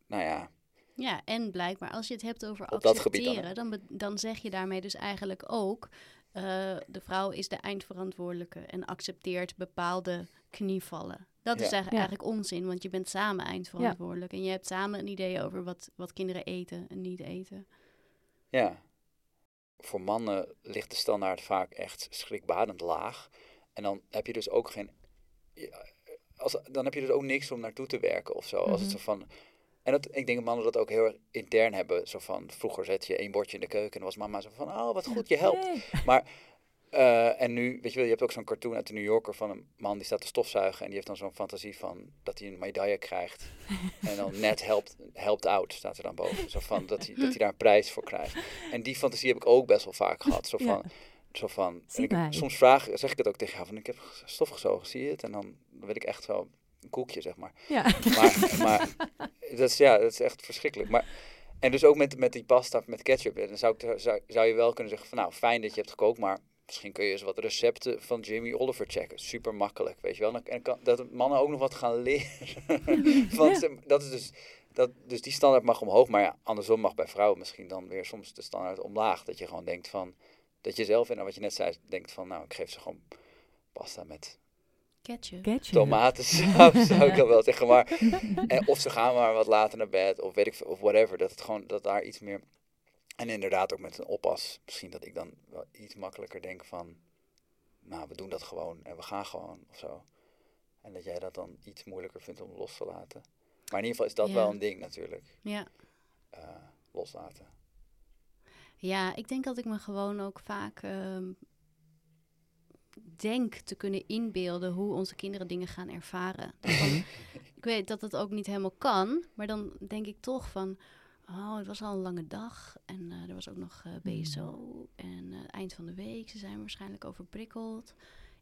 D: nou ja,
E: ja, en blijkbaar als je het hebt over
D: Op dat gebied dan,
E: accepteren, dan, dan zeg je daarmee dus eigenlijk ook... eh, de vrouw is de eindverantwoordelijke en accepteert bepaalde knievallen. Dat is eigenlijk,
A: Ja.
E: eigenlijk onzin, want je bent samen eindverantwoordelijk. En je hebt samen een idee over wat, wat kinderen eten en niet eten.
D: Ja. Voor mannen ligt de standaard vaak echt schrikbarend laag. En dan heb je dus ook geen. Als, dan heb je dus ook niks om naartoe te werken of zo. Als het
A: Mhm.
D: zo van. En dat, ik denk dat mannen dat ook heel erg intern hebben. Zo van, vroeger zet je één bordje in de keuken en dan was mama zo van, oh wat goed, je helpt. Maar, eh, en nu, weet je wel, je hebt ook zo'n cartoon uit de New Yorker van een man die staat te stofzuigen. En die heeft dan zo'n fantasie van dat hij een medaille krijgt. en dan net helpt, helpt out, staat er dan boven. Zo van dat hij, dat hij daar een prijs voor krijgt. En die fantasie heb ik ook best wel vaak gehad. Zo
A: Ja.
D: van, zo van ik, soms vraag, zeg ik het ook tegen jou van, ik heb stof gezogen, zie je het? En dan, dan weet ik echt zo een koekje, zeg maar.
A: Ja.
D: Maar, maar dat, is, ja, dat is echt verschrikkelijk. Maar, en dus ook met, met die pasta met ketchup. Dan zou, ik, zou, zou je wel kunnen zeggen van nou, fijn dat je hebt gekookt, maar misschien kun je eens wat recepten van Jamie Oliver checken. Super makkelijk, weet je wel. En kan, dat mannen ook nog wat gaan leren. Want dat is dus, dat, dus die standaard mag omhoog, maar ja, andersom mag bij vrouwen misschien dan weer soms de standaard omlaag. Dat je gewoon denkt van, dat je zelf, en wat je net zei, denkt van nou, ik geef ze gewoon pasta met
E: Ketchup.
A: Ketchup.
D: tomatensaus, zou ik dan wel zeggen. Maar, en of ze gaan maar wat later naar bed, of weet ik veel, of whatever. Dat het gewoon, dat daar iets meer... En inderdaad ook met een oppas. Misschien dat ik dan wel iets makkelijker denk van... Nou, we doen dat gewoon en we gaan gewoon, of zo. En dat jij dat dan iets moeilijker vindt om los te laten. Maar in ieder geval is dat
E: Ja.
D: wel een ding natuurlijk.
E: Ja.
D: eh, loslaten.
E: Ja, ik denk dat ik me gewoon ook vaak ehm, denk te kunnen inbeelden hoe onze kinderen dingen gaan ervaren. Dus dan- ik weet dat het ook niet helemaal kan, maar dan denk ik toch van, oh, het was al een lange dag en eh, er was ook nog eh, BSO en eh, eind van de week, ze zijn waarschijnlijk overprikkeld.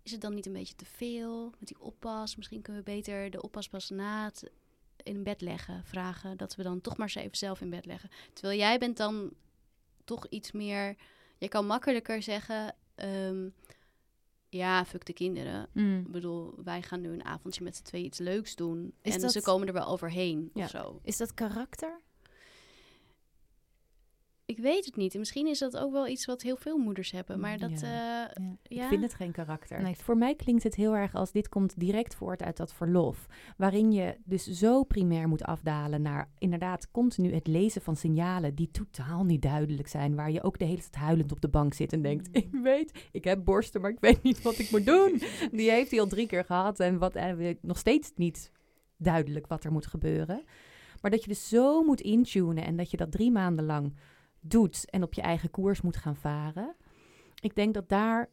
E: is het dan niet een beetje te veel met die oppas? Misschien kunnen we beter de oppas pas na het in bed leggen, vragen. Dat we dan toch maar eens even zelf in bed leggen. Terwijl jij bent dan toch iets meer... Je kan makkelijker zeggen... ehm, ja, fuck de kinderen.
B: Mm.
E: Ik bedoel, wij gaan nu een avondje met z'n twee iets leuks doen.
B: Is
E: en
B: dat-
E: ze komen er wel overheen
A: Ja.
E: of zo.
B: Is dat karakter?
E: Ik weet het niet. En Misschien is dat ook wel iets wat heel veel moeders hebben. Maar dat,
A: Ja.
E: ja.
B: Ja.
A: Ik vind het geen karakter.
B: Nee.
A: Voor mij klinkt het heel erg als dit komt direct voort uit dat verlof. Waarin je dus zo primair moet afdalen naar inderdaad continu het lezen van signalen die totaal niet duidelijk zijn. Waar je ook de hele tijd huilend op de bank zit en denkt:
B: Mm.
A: Ik weet, ik heb borsten, maar ik weet niet wat ik moet doen. Die heeft hij al drie keer gehad en wat en nog steeds niet duidelijk wat er moet gebeuren. Maar dat je dus zo moet intunen en dat je dat drie maanden lang doet en op je eigen koers moet gaan varen. Ik denk dat daar,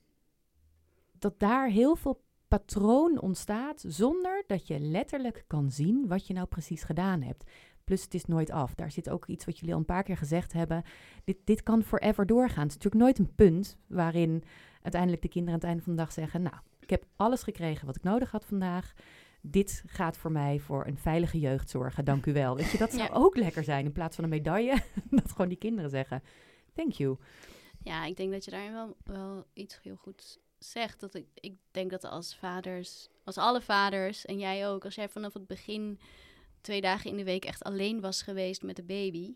A: dat daar heel veel patroon ontstaat zonder dat je letterlijk kan zien wat je nou precies gedaan hebt. Plus het is nooit af. Daar zit ook iets wat jullie al een paar keer gezegd hebben. Dit, dit kan forever doorgaan. Het is natuurlijk nooit een punt waarin uiteindelijk de kinderen aan het einde van de dag zeggen... nou, ik heb alles gekregen wat ik nodig had vandaag. Dit gaat voor mij voor een veilige jeugd zorgen. Dank u wel. Weet je, dat zou
E: Ja.
A: ook lekker zijn in plaats van een medaille. dat gewoon die kinderen zeggen, thank you.
E: Ja, ik denk dat je daarin wel, wel iets heel goed zegt. Dat ik, ik denk dat als vaders, als alle vaders en jij ook, als jij vanaf het begin twee dagen in de week echt alleen was geweest met de baby,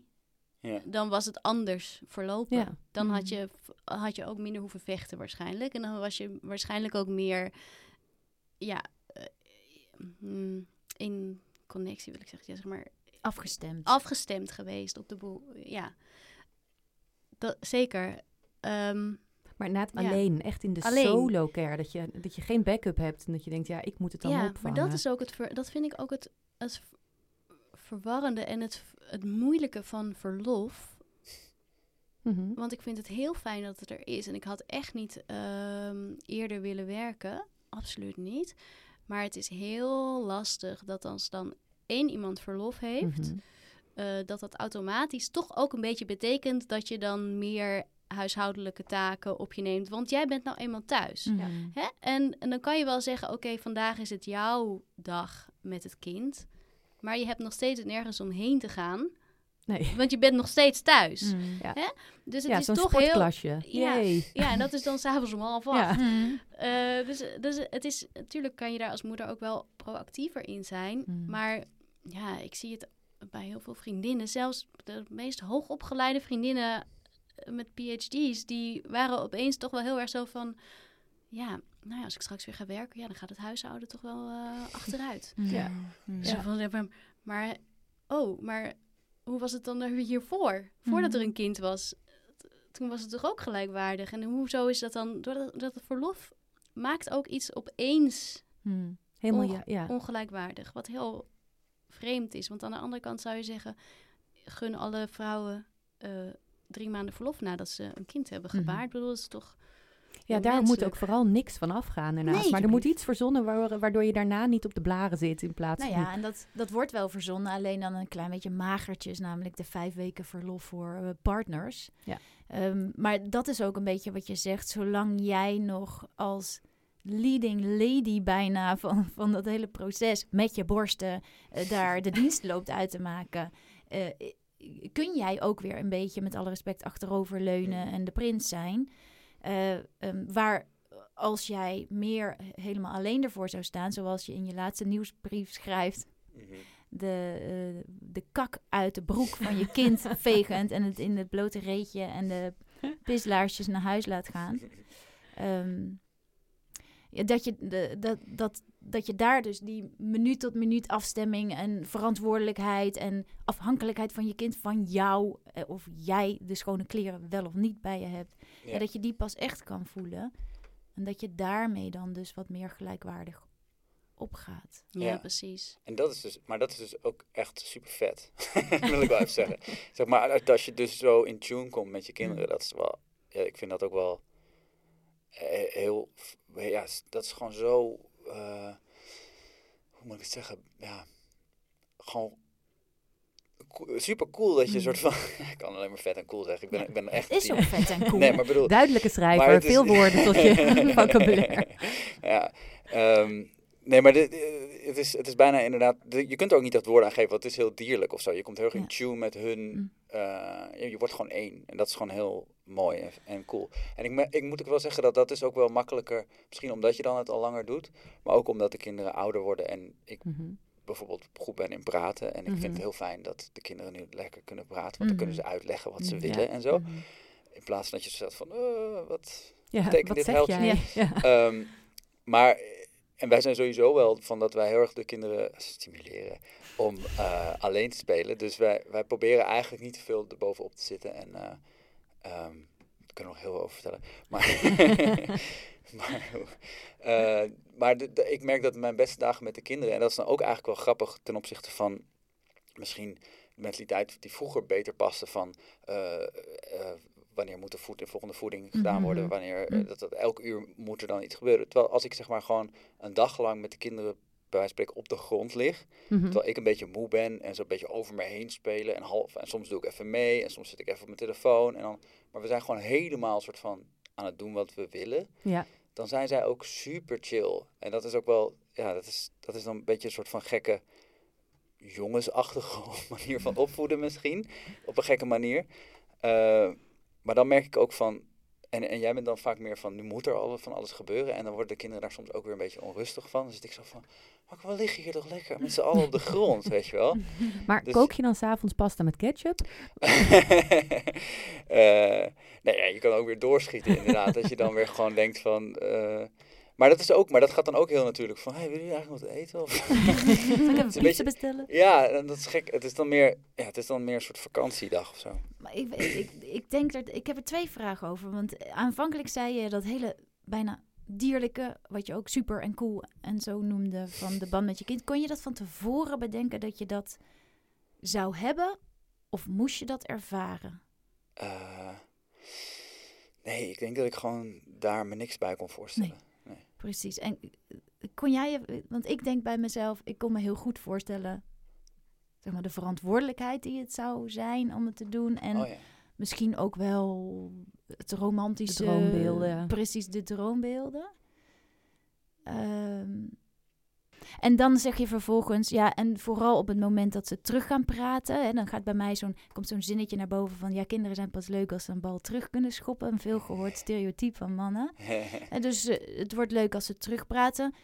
D: Ja.
E: dan was het anders verlopen.
A: Ja.
E: Dan had
B: Mhm.
E: je, had je ook minder hoeven vechten waarschijnlijk. En dan was je waarschijnlijk ook meer, ja, in connectie wil ik zeggen. Ja, zeg maar,
B: Afgestemd.
E: afgestemd geweest op de boel. Ja, dat, zeker. Ehm,
A: Maar
E: Ja.
A: alleen, echt in de
E: Alleen.
A: solo care. Dat je, dat je geen backup hebt en dat je denkt, ja, ik moet het dan
E: ja,
A: opvangen.
E: maar dat is ook het, ver- dat vind ik ook het, het verwarrende en het, het moeilijke van verlof.
A: Mhm.
E: Want ik vind het heel fijn dat het er is. En ik had echt niet ehm, eerder willen werken. Absoluut niet. Maar het is heel lastig dat als dan één iemand verlof heeft,
A: Mhm.
E: eh, dat dat automatisch toch ook een beetje betekent dat je dan meer huishoudelijke taken op je neemt. Want jij bent nou eenmaal thuis.
B: Mhm.
E: Hè? En, en dan kan je wel zeggen, oké, vandaag is het jouw dag met het kind. Maar je hebt nog steeds nergens omheen te gaan.
A: Nee.
E: Want je bent nog steeds thuis.
B: Mhm.
E: Dus het
A: Ja,
E: is
A: zo'n
E: toch heel...
A: sportklasje.
E: Ja.
A: Yay.
E: Ja, en dat is dan s'avonds om half acht.
A: Ja.
B: Mhm.
E: Eh, dus, dus het is... Natuurlijk kan je daar als moeder ook wel proactiever in zijn.
B: Mm.
E: Maar ja, ik zie het bij heel veel vriendinnen. Zelfs de meest hoogopgeleide vriendinnen eh, met PhD's... die waren opeens toch wel heel erg zo van... Ja, nou ja, als ik straks weer ga werken... ja, dan gaat het huishouden toch wel eh, achteruit.
A: Ja.
E: Zo van, ja, maar, maar... Oh, maar hoe was het dan er hiervoor? Voordat
B: Mhm.
E: er een kind was... Toen was het toch ook gelijkwaardig? En hoezo is dat dan... Doordat dat het verlof maakt ook iets opeens
B: Mhm.
A: Helemaal,
E: Onge-
A: ja.
E: ongelijkwaardig. Wat heel vreemd is. Want aan de andere kant zou je zeggen... gun alle vrouwen eh, drie maanden verlof nadat ze een kind hebben
B: Mhm.
E: gebaard. Ik bedoel, dat is toch...
A: Ja, daar moet ook vooral niks van afgaan daarnaast.
E: Nee,
A: maar er moet iets verzonnen waardoor, waardoor je daarna niet op de blaren zit in plaats
B: Nou
A: van...
B: ja, en dat, dat wordt wel verzonnen, alleen dan een klein beetje magertjes, namelijk de vijf weken verlof voor eh, partners.
A: Ja.
B: Ehm, maar dat is ook een beetje wat je zegt, zolang jij nog als leading lady bijna van, van dat hele proces met je borsten eh, daar de dienst loopt uit te maken, eh, kun jij ook weer een beetje met alle respect achteroverleunen en de prins zijn. Eh, ehm, waar als jij meer helemaal alleen ervoor zou staan, zoals je in je laatste nieuwsbrief schrijft,
D: Mhm.
B: de, eh, de kak uit de broek van je kind vegend en het in het blote reetje en de pislaarsjes naar huis laat gaan. Ehm, ja, dat, je, de, dat, dat, dat je daar dus die minuut tot minuut afstemming en verantwoordelijkheid en afhankelijkheid van je kind van jou, eh, of jij de schone kleren wel of niet bij je hebt, ja.
D: Ja.
B: dat je die pas echt kan voelen. En dat je daarmee dan dus wat meer gelijkwaardig opgaat.
E: Ja,
D: Ja.
E: precies.
D: En dat is dus, maar dat is dus ook echt super vet. wil ik wel even zeggen. Zeg maar, als je dus zo in tune komt met je kinderen,
B: Mm.
D: dat is wel, ja, ik vind dat ook wel eh, heel, ja, dat is gewoon zo, eh, hoe moet ik het zeggen, ja, gewoon super cool dat je een soort van... ik kan alleen maar vet en cool zeggen. Ik ben,
B: Ja,
D: ik ben echt...
B: Het is ook vet en cool.
D: Nee, maar bedoel...
A: Duidelijke schrijver,
D: is-
A: veel woorden tot je vocabulaire.
D: ja, ehm, nee, maar dit, het, is, het is bijna inderdaad... de- Je kunt er ook niet echt woorden aan geven, want het is heel dierlijk of zo. Je komt heel erg in
B: Ja.
D: tune met hun...
B: Mm.
D: eh, je, je wordt gewoon één. En dat is gewoon heel mooi en, en cool. En ik, me- ik moet ook wel zeggen dat dat is ook wel makkelijker... Misschien omdat je dan het al langer doet. Maar ook omdat de kinderen ouder worden. En ik
A: Mhm.
D: bijvoorbeeld goed ben in praten. En ik vind
A: Mhm.
D: het heel fijn dat de kinderen nu lekker kunnen praten. Want dan kunnen ze
B: Mhm.
D: uitleggen wat ze
B: Ja.
D: willen en zo. In plaats van dat je zegt van... eh, wat,
A: Ja,
D: betekent
A: wat
D: dit
A: zeg
D: helpt?
B: Ja.
A: Ja.
D: Ehm, maar, en wij zijn sowieso wel van dat wij heel erg de kinderen stimuleren om eh, alleen te spelen. Dus wij, wij proberen eigenlijk niet te veel erbovenop te zitten. En eh daar kunnen we nog heel veel over vertellen. Maar, maar, eh, maar de- de- ik merk dat mijn beste dagen met de kinderen, en dat is dan ook eigenlijk wel grappig ten opzichte van misschien de mentaliteit die vroeger beter paste van eh, eh, wanneer moet de, voed, de volgende voeding gedaan worden,
A: Mhm.
D: wanneer eh,
B: Mhm.
D: dat, dat elk uur moet er dan iets gebeuren. Terwijl als ik zeg maar gewoon een dag lang met de kinderen bij wijze van spreken op de grond lig,
A: Mhm.
D: terwijl ik een beetje moe ben en zo'n beetje over me heen spelen en half en soms doe ik even mee en soms zit ik even op mijn telefoon en dan, maar we zijn gewoon helemaal soort van aan het doen wat we willen
A: Ja.
D: dan zijn zij ook super chill. En dat is ook wel, ja, dat is, dat is dan een beetje een soort van gekke jongensachtige manier van opvoeden misschien. Op een gekke manier. Eh, maar dan merk ik ook van, en, en jij bent dan vaak meer van, nu moet er al van alles gebeuren. En dan worden de kinderen daar soms ook weer een beetje onrustig van. Dan zit ik zo van, maar we liggen hier toch lekker met z'n allen op de grond, weet je wel.
A: Maar
D: Dus-
A: kook je dan s'avonds pasta met ketchup?
D: Eh, nee, ja, je kan ook weer doorschieten inderdaad. dat je dan weer gewoon denkt van... eh, maar dat is ook, maar dat gaat dan ook heel natuurlijk van... Hey, willen jullie eigenlijk wat eten? Of...
A: Zal ik
D: beetje-
A: bestellen?
D: ja, en dat is gek. Het is dan meer, ja, het is dan meer een soort vakantiedag of zo.
B: Maar ik, ik, ik denk dat ik heb er twee vragen over. Want aanvankelijk zei je dat hele bijna dierlijke, wat je ook super en cool en zo noemde, van de band met je kind. Kon je dat van tevoren bedenken dat je dat zou hebben? Of moest je dat ervaren?
D: Eh, nee, ik denk dat ik gewoon daar me niks bij kon voorstellen.
B: Precies. En eh, kon jij je, want ik denk bij mezelf, ik kon me heel goed voorstellen, zeg maar, de verantwoordelijkheid die het zou zijn om het te doen. En
D: oh ja.
B: misschien ook wel het romantische...
A: De droombeelden.
B: Precies, de droombeelden. Ehm, en dan zeg je vervolgens, ja, en vooral op het moment dat ze terug gaan praten, hè, dan gaat bij mij zo'n, komt zo'n zinnetje naar boven van, ja, kinderen zijn pas leuk als ze een bal terug kunnen schoppen. Een veel gehoord stereotype van mannen. En dus eh, het wordt leuk als ze terugpraten.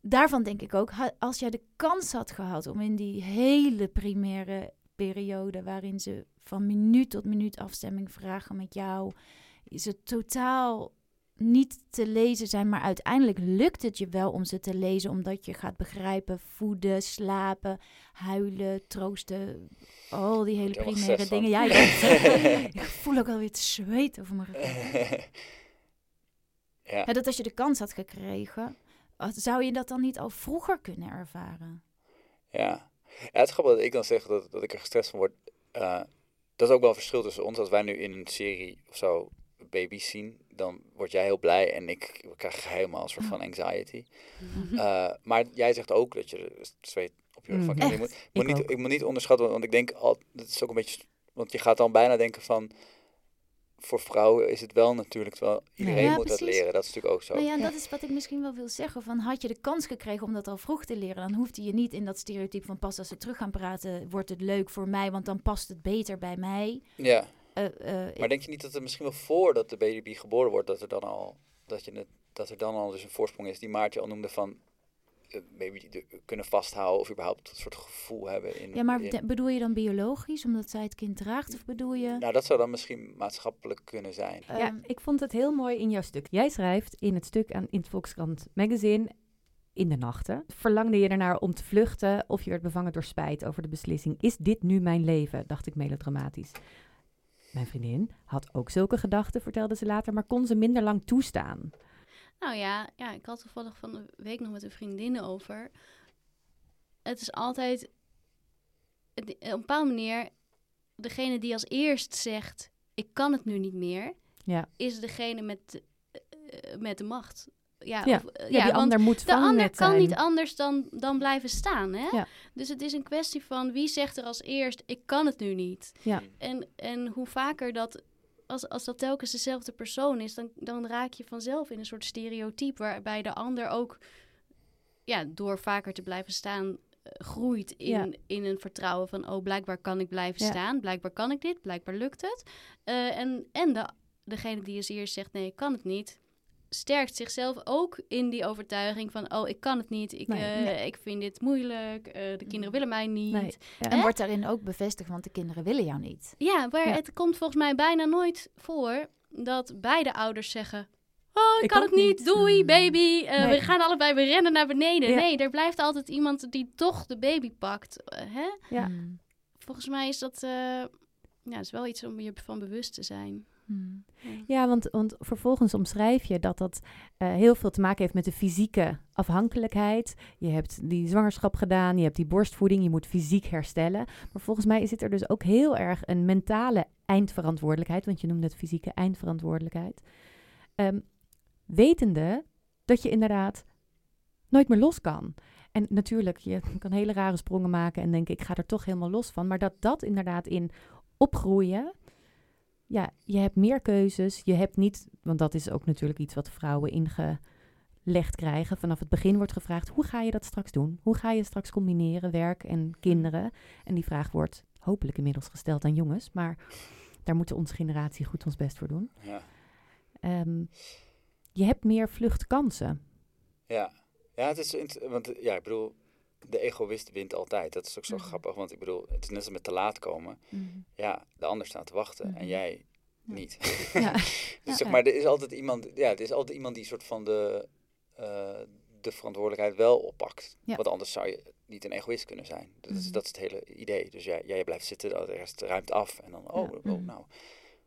B: Daarvan denk ik ook, ha- als jij de kans had gehad om in die hele primaire periode, waarin ze van minuut tot minuut afstemming vragen met jou, ze totaal niet te lezen zijn, maar uiteindelijk lukt het je wel om ze te lezen, omdat je gaat begrijpen, voeden, slapen, huilen, troosten, al die hele primaire dingen. Ja, ik, ik voel ook alweer het zweet over mijn rug.
D: ja.
B: Ja, dat als je de kans had gekregen, zou je dat dan niet al vroeger kunnen ervaren?
D: Ja. ja, het is grappig dat ik dan zeg dat, dat ik er gestrest van word. Eh, dat is ook wel een verschil tussen ons. Als wij nu in een serie of zo baby's zien, dan word jij heel blij en ik, krijg helemaal een soort van anxiety. Eh, maar jij zegt ook dat je zweet op je rug van
A: Mm.
D: krijgt. Je
B: Echt?
D: moet, moet
A: Ik
D: niet, ik moet niet onderschatten, want ik denk al, dat is ook een beetje, want je gaat dan bijna denken van, voor vrouwen is het wel natuurlijk, terwijl iedereen
B: Ja,
D: moet dat leren. Dat is natuurlijk ook zo.
B: Nou ja, en dat is wat ik misschien wel wil zeggen. Van, had je de kans gekregen om dat al vroeg te leren, dan hoefde je niet in dat stereotype van pas als ze terug gaan praten, wordt het leuk voor mij, want dan past het beter bij mij.
D: Ja,
B: Eh, eh,
D: maar denk je niet dat er misschien wel voordat de baby geboren wordt, dat er dan al, dat je het, dat er dan al dus een voorsprong is die Maartje al noemde van, eh, maybe die de- kunnen vasthouden of überhaupt een soort gevoel hebben in.
B: ja, maar
D: in-
B: de- bedoel je dan biologisch, omdat zij het kind draagt, of bedoel je...
D: nou, dat zou dan misschien maatschappelijk kunnen zijn.
A: Ja,
B: ehm,
A: ik vond het heel mooi in jouw stuk. Jij schrijft in het stuk aan, in het Volkskrant Magazine... In de nachten verlangde je ernaar om te vluchten of je werd bevangen door spijt over de beslissing. Is dit nu mijn leven? dacht ik melodramatisch. Mijn vriendin had ook zulke gedachten, vertelde ze later, maar kon ze minder lang toestaan.
E: Nou ja, ja, ik had toevallig van de week nog met een vriendin over. Het is altijd het- op een bepaalde manier degene die als eerst zegt: ik kan het nu niet meer,
A: Ja.
E: is degene met, eh, met de macht. Ja,
A: Ja.
E: of, eh,
A: Ja, die ander moet
E: de ander kan
A: zijn.
E: niet anders dan, dan blijven staan. Hè?
A: Ja.
E: Dus het is een kwestie van wie zegt er als eerst: ik kan het nu niet.
A: Ja.
E: En, en hoe vaker dat, als, als dat telkens dezelfde persoon is, dan, dan raak je vanzelf in een soort stereotype waarbij de ander ook ja, door vaker te blijven staan. eh, groeit in, in een vertrouwen van, oh, blijkbaar kan ik blijven staan, blijkbaar kan ik dit, blijkbaar lukt het. Eh, en en de, degene die als eerst zegt, nee, ik kan het niet, sterkt zichzelf ook in die overtuiging van, oh, ik kan het niet, ik,
A: Nee.
E: eh,
B: Nee.
E: ik vind dit moeilijk, eh, de kinderen willen mij niet.
A: Nee. Ja.
B: En wordt daarin ook bevestigd, want de kinderen willen jou niet.
E: Ja, maar
A: Ja.
E: het komt volgens mij bijna nooit voor dat beide ouders zeggen... Oh, ik,
A: Ik
E: kan het niet.
A: niet."
E: Doei,
B: Mm.
E: baby. Eh,
A: Nee.
E: We gaan allebei, we rennen naar beneden.
A: Ja.
E: Nee, er blijft altijd iemand die toch de baby pakt. Hè?
A: Ja.
B: Mm.
E: Volgens mij is dat... eh, ja, is wel iets om je van bewust te zijn.
A: Ja, want, want vervolgens omschrijf je dat dat eh, heel veel te maken heeft met de fysieke afhankelijkheid. Je hebt die zwangerschap gedaan, je hebt die borstvoeding, je moet fysiek herstellen. Maar volgens mij zit er dus ook heel erg een mentale eindverantwoordelijkheid, want je noemde het fysieke eindverantwoordelijkheid. Ehm, wetende dat je inderdaad nooit meer los kan. En natuurlijk, je kan hele rare sprongen maken en denken, ik ga er toch helemaal los van. Maar dat dat inderdaad in opgroeien, ja, je hebt meer keuzes. Je hebt niet, want dat is ook natuurlijk iets wat vrouwen ingelegd krijgen. Vanaf het begin wordt gevraagd, hoe ga je dat straks doen? Hoe ga je straks combineren, werk en kinderen? En die vraag wordt hopelijk inmiddels gesteld aan jongens, maar daar moet onze generatie goed ons best voor doen.
D: Ja.
A: Ehm, je hebt meer vluchtkansen.
D: Ja. ja, het is want ja, ik bedoel, de egoïst wint altijd. Dat is ook zo
B: Mhm.
D: grappig, want ik bedoel, het is net als met te laat komen.
B: Mm.
D: Ja, de ander staat te wachten en
B: Mhm.
D: jij
B: Ja.
D: niet.
A: Ja.
D: dus
A: Ja.
D: zeg maar, er is altijd iemand, ja, er is altijd iemand die soort van de, eh, de verantwoordelijkheid wel oppakt.
B: Ja.
D: Want anders zou je niet een egoïst kunnen zijn. Dat, is,
B: Mhm.
D: dat is het hele idee. Dus jij, jij blijft zitten, de rest ruimt af. En dan, oh, oh
B: Mhm.
D: nou,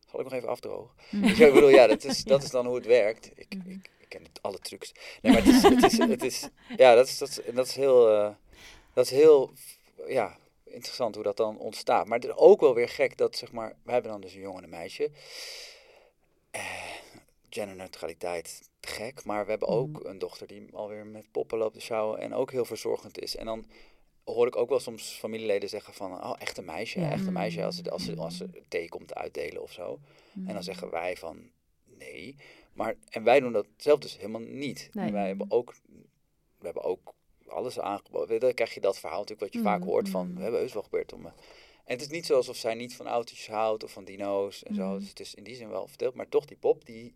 D: zal ik nog even afdrogen? Dus ik bedoel, ja, dat is, dat is dan hoe het werkt.
B: Mhm.
D: ik, ik ken alle trucs. Nee, maar het is, het is, het is ja, dat is, dat is, dat is heel, eh, dat is heel, ja, interessant hoe dat dan ontstaat. Maar het is ook wel weer gek dat, zeg maar, we hebben dan dus een jongen en een meisje. Eh, genderneutraliteit, gek. Maar we hebben ook een dochter die alweer met poppen loopt te sjouwen en ook heel verzorgend is. En dan hoor ik ook wel soms familieleden zeggen van, oh, echt een meisje,
A: Ja.
D: echt een meisje, als ze, als ze,
B: Mm.
D: als ze thee komt uitdelen of zo.
B: Mm.
D: En dan zeggen wij van nee. Maar, en wij doen dat zelf dus helemaal niet.
A: Nee.
D: En wij hebben ook, we hebben ook alles aangeboden. Dan krijg je dat verhaal natuurlijk wat je vaak
A: Mm,
D: hoort van,
B: mm.
D: we hebben heus wel gebeurd om... eh, En het is niet zo alsof zij niet van autootjes houdt of van dino's en zo.
B: Mm.
D: Dus het is in die zin wel verdeeld. Maar toch, die pop, die,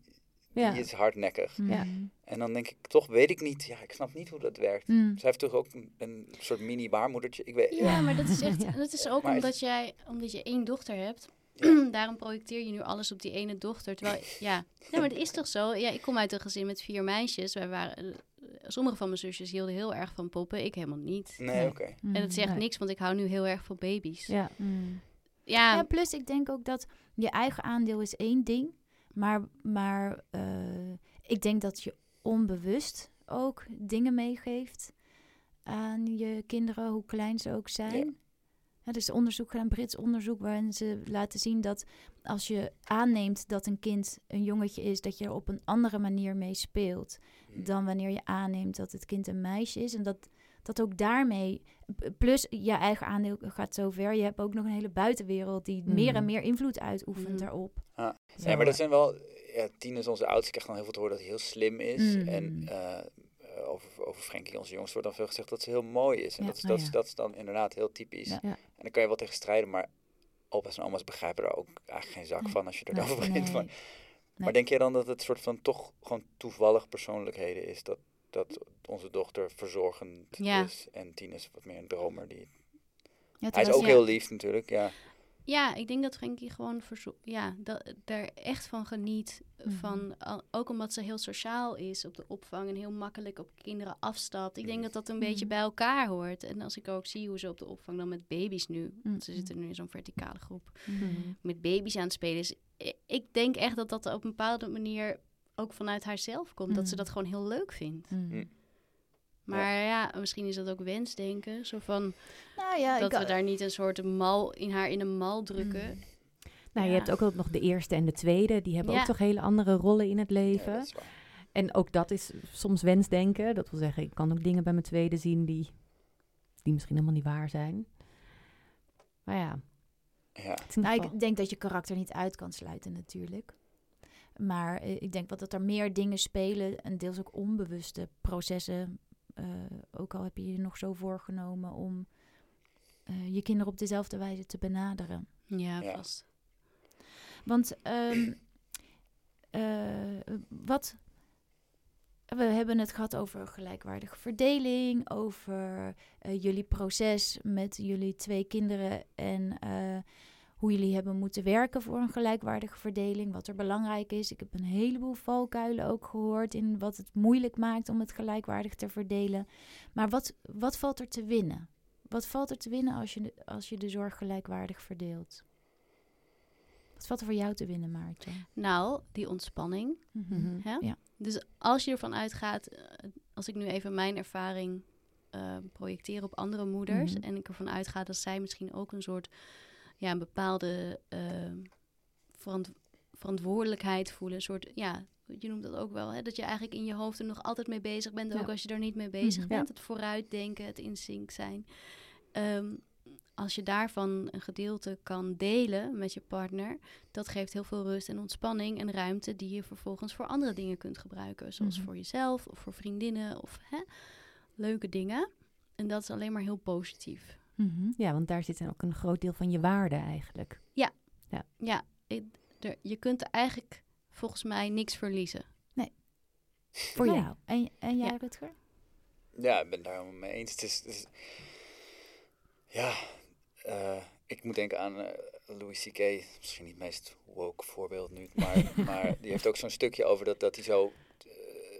A: Ja.
D: die is hardnekkig.
B: Mm.
A: Ja.
D: En dan denk ik, toch weet ik niet, ja, ik snap niet hoe dat werkt.
B: Mm.
D: Zij heeft toch ook een, een soort mini-baarmoedertje? Ik weet,
E: Ja, maar dat is echt. Dat is ook
D: Maar
E: omdat jij, omdat je één dochter hebt. Daarom projecteer je nu alles op die ene dochter. Terwijl, ja, nee, maar het is toch zo? Ja, ik kom uit een gezin met vier meisjes. Wij waren, eh, sommige van mijn zusjes hielden heel erg van poppen. Ik helemaal niet.
D: Nee,
A: Nee.
D: oké.
B: Mm.
E: En het zegt
A: Nee.
E: niks, want ik hou nu heel erg van baby's.
A: Ja.
B: Mm.
E: Ja,
B: Ja, plus ik denk ook dat je eigen aandeel is één ding. Maar, maar eh, ik denk dat je onbewust ook dingen meegeeft aan je kinderen, hoe klein ze ook zijn.
D: Ja.
B: Ja, er is onderzoek gedaan, Brits onderzoek, waarin ze laten zien dat als je aanneemt dat een kind een jongetje is, dat je er op een andere manier mee speelt dan wanneer je aanneemt dat het kind een meisje is. En dat, dat ook daarmee, plus je eigen aandeel gaat zo ver, je hebt ook nog een hele buitenwereld die meer en
A: Mhm.
B: meer invloed uitoefent
E: Mhm.
B: daarop.
D: Ja.
B: Zo,
D: Nee, maar dat zijn wel... Ja, Tien is onze oudste. krijgt dan heel veel te horen dat hij heel slim is.
B: Mm.
D: En eh, over, over Frenkie, onze jongste, wordt dan veel gezegd dat ze heel mooi is. En
B: Ja.
D: dat, is,
A: Oh,
D: dat,
A: ja.
D: is, dat is dan inderdaad heel typisch. En dan kan je wel tegen strijden, maar opa's en oma's begrijpen er ook eigenlijk geen zak
B: Nee.
D: van als je
B: Nee,
D: erover begint.
B: nee.
D: Maar,
B: Nee.
D: maar denk jij dan dat het soort van toch gewoon toevallig persoonlijkheden is? Dat, dat onze dochter verzorgend
E: Ja.
D: is en Tien is wat meer een dromer. Die...
B: Ja,
D: Hij is ook heel lief natuurlijk, ja.
E: Ja, ik denk dat Frenkie gewoon verzo- ja, dat, daar echt van geniet.
B: Mhm.
E: Van, al- ook omdat ze heel sociaal is op de opvang en heel makkelijk op kinderen afstapt. Ik denk dat dat een beetje
B: Mhm.
E: bij elkaar hoort. En als ik ook zie hoe ze op de opvang dan met baby's nu, want ze
B: Mhm.
E: zitten nu in zo'n verticale groep, met baby's aan het spelen is. Ik denk echt dat dat op een bepaalde manier ook vanuit haarzelf komt. Dat ze dat gewoon heel leuk vindt. Maar ja, misschien is dat ook wensdenken. Zo van
B: Nou ja,
E: dat
B: ik,
E: we daar niet een soort mal in haar in een mal drukken.
B: Mm.
A: Nou, je hebt ook nog de eerste en de tweede. Die hebben
E: Ja.
A: ook toch hele andere rollen in het
D: ja
A: leven.
D: dat is waar.
A: En ook dat is soms wensdenken. Dat wil zeggen, ik kan ook dingen bij mijn tweede zien die, die misschien helemaal niet waar zijn. Maar ja,
B: Nou, ik denk dat je karakter niet uit kan sluiten natuurlijk. Maar eh, ik denk wel dat er meer dingen spelen en deels ook onbewuste processen. Eh, ook al heb je je nog zo voorgenomen om eh, je kinderen op dezelfde wijze te benaderen.
E: Ja,
D: Ja.
E: vast.
B: Want ehm, eh, wat. We hebben het gehad over gelijkwaardige verdeling, over jullie proces met jullie twee kinderen en eh, hoe jullie hebben moeten werken voor een gelijkwaardige verdeling, wat er belangrijk is. Ik heb een heleboel valkuilen ook gehoord in wat het moeilijk maakt om het gelijkwaardig te verdelen. Maar wat, wat valt er te winnen? Wat valt er te winnen als je, de- als je de zorg gelijkwaardig verdeelt? Wat valt er voor jou te winnen, Maartje?
E: Nou, die ontspanning.
A: Mhm.
E: Hè?
B: Ja.
E: Dus als je ervan uitgaat, eh, als ik nu even mijn ervaring eh, projecteer op andere moeders
A: Mhm.
E: en ik ervan uitga dat zij misschien ook een soort, ja, een bepaalde eh, verant- verantwoordelijkheid voelen, een soort, ja, je noemt dat ook wel, hè, dat je eigenlijk in je hoofd er nog altijd mee bezig bent, ook als je er niet mee bezig
A: Mhm.
E: bent, het vooruitdenken, het in sync zijn. Ehm, als je daarvan een gedeelte kan delen met je partner, dat geeft heel veel rust en ontspanning en ruimte die je vervolgens voor andere dingen kunt gebruiken. Zoals
A: Mhm.
E: voor jezelf of voor vriendinnen of hè, leuke dingen. En dat is alleen maar heel positief.
B: Mhm.
A: Ja, want daar zit dan ook een groot deel van je waarde eigenlijk.
E: Ja, ik- er, je kunt eigenlijk volgens mij niks verliezen.
B: Voor
A: Nee.
B: jou. En, en jij,
E: Ja.
B: Rutger?
D: Ja, ik ben daar helemaal mee eens. Het is, het is- ja, eh, ik moet denken aan eh, Louis C.K. Misschien niet het meest woke voorbeeld nu, maar, maar die heeft ook zo'n stukje over dat, dat hij zo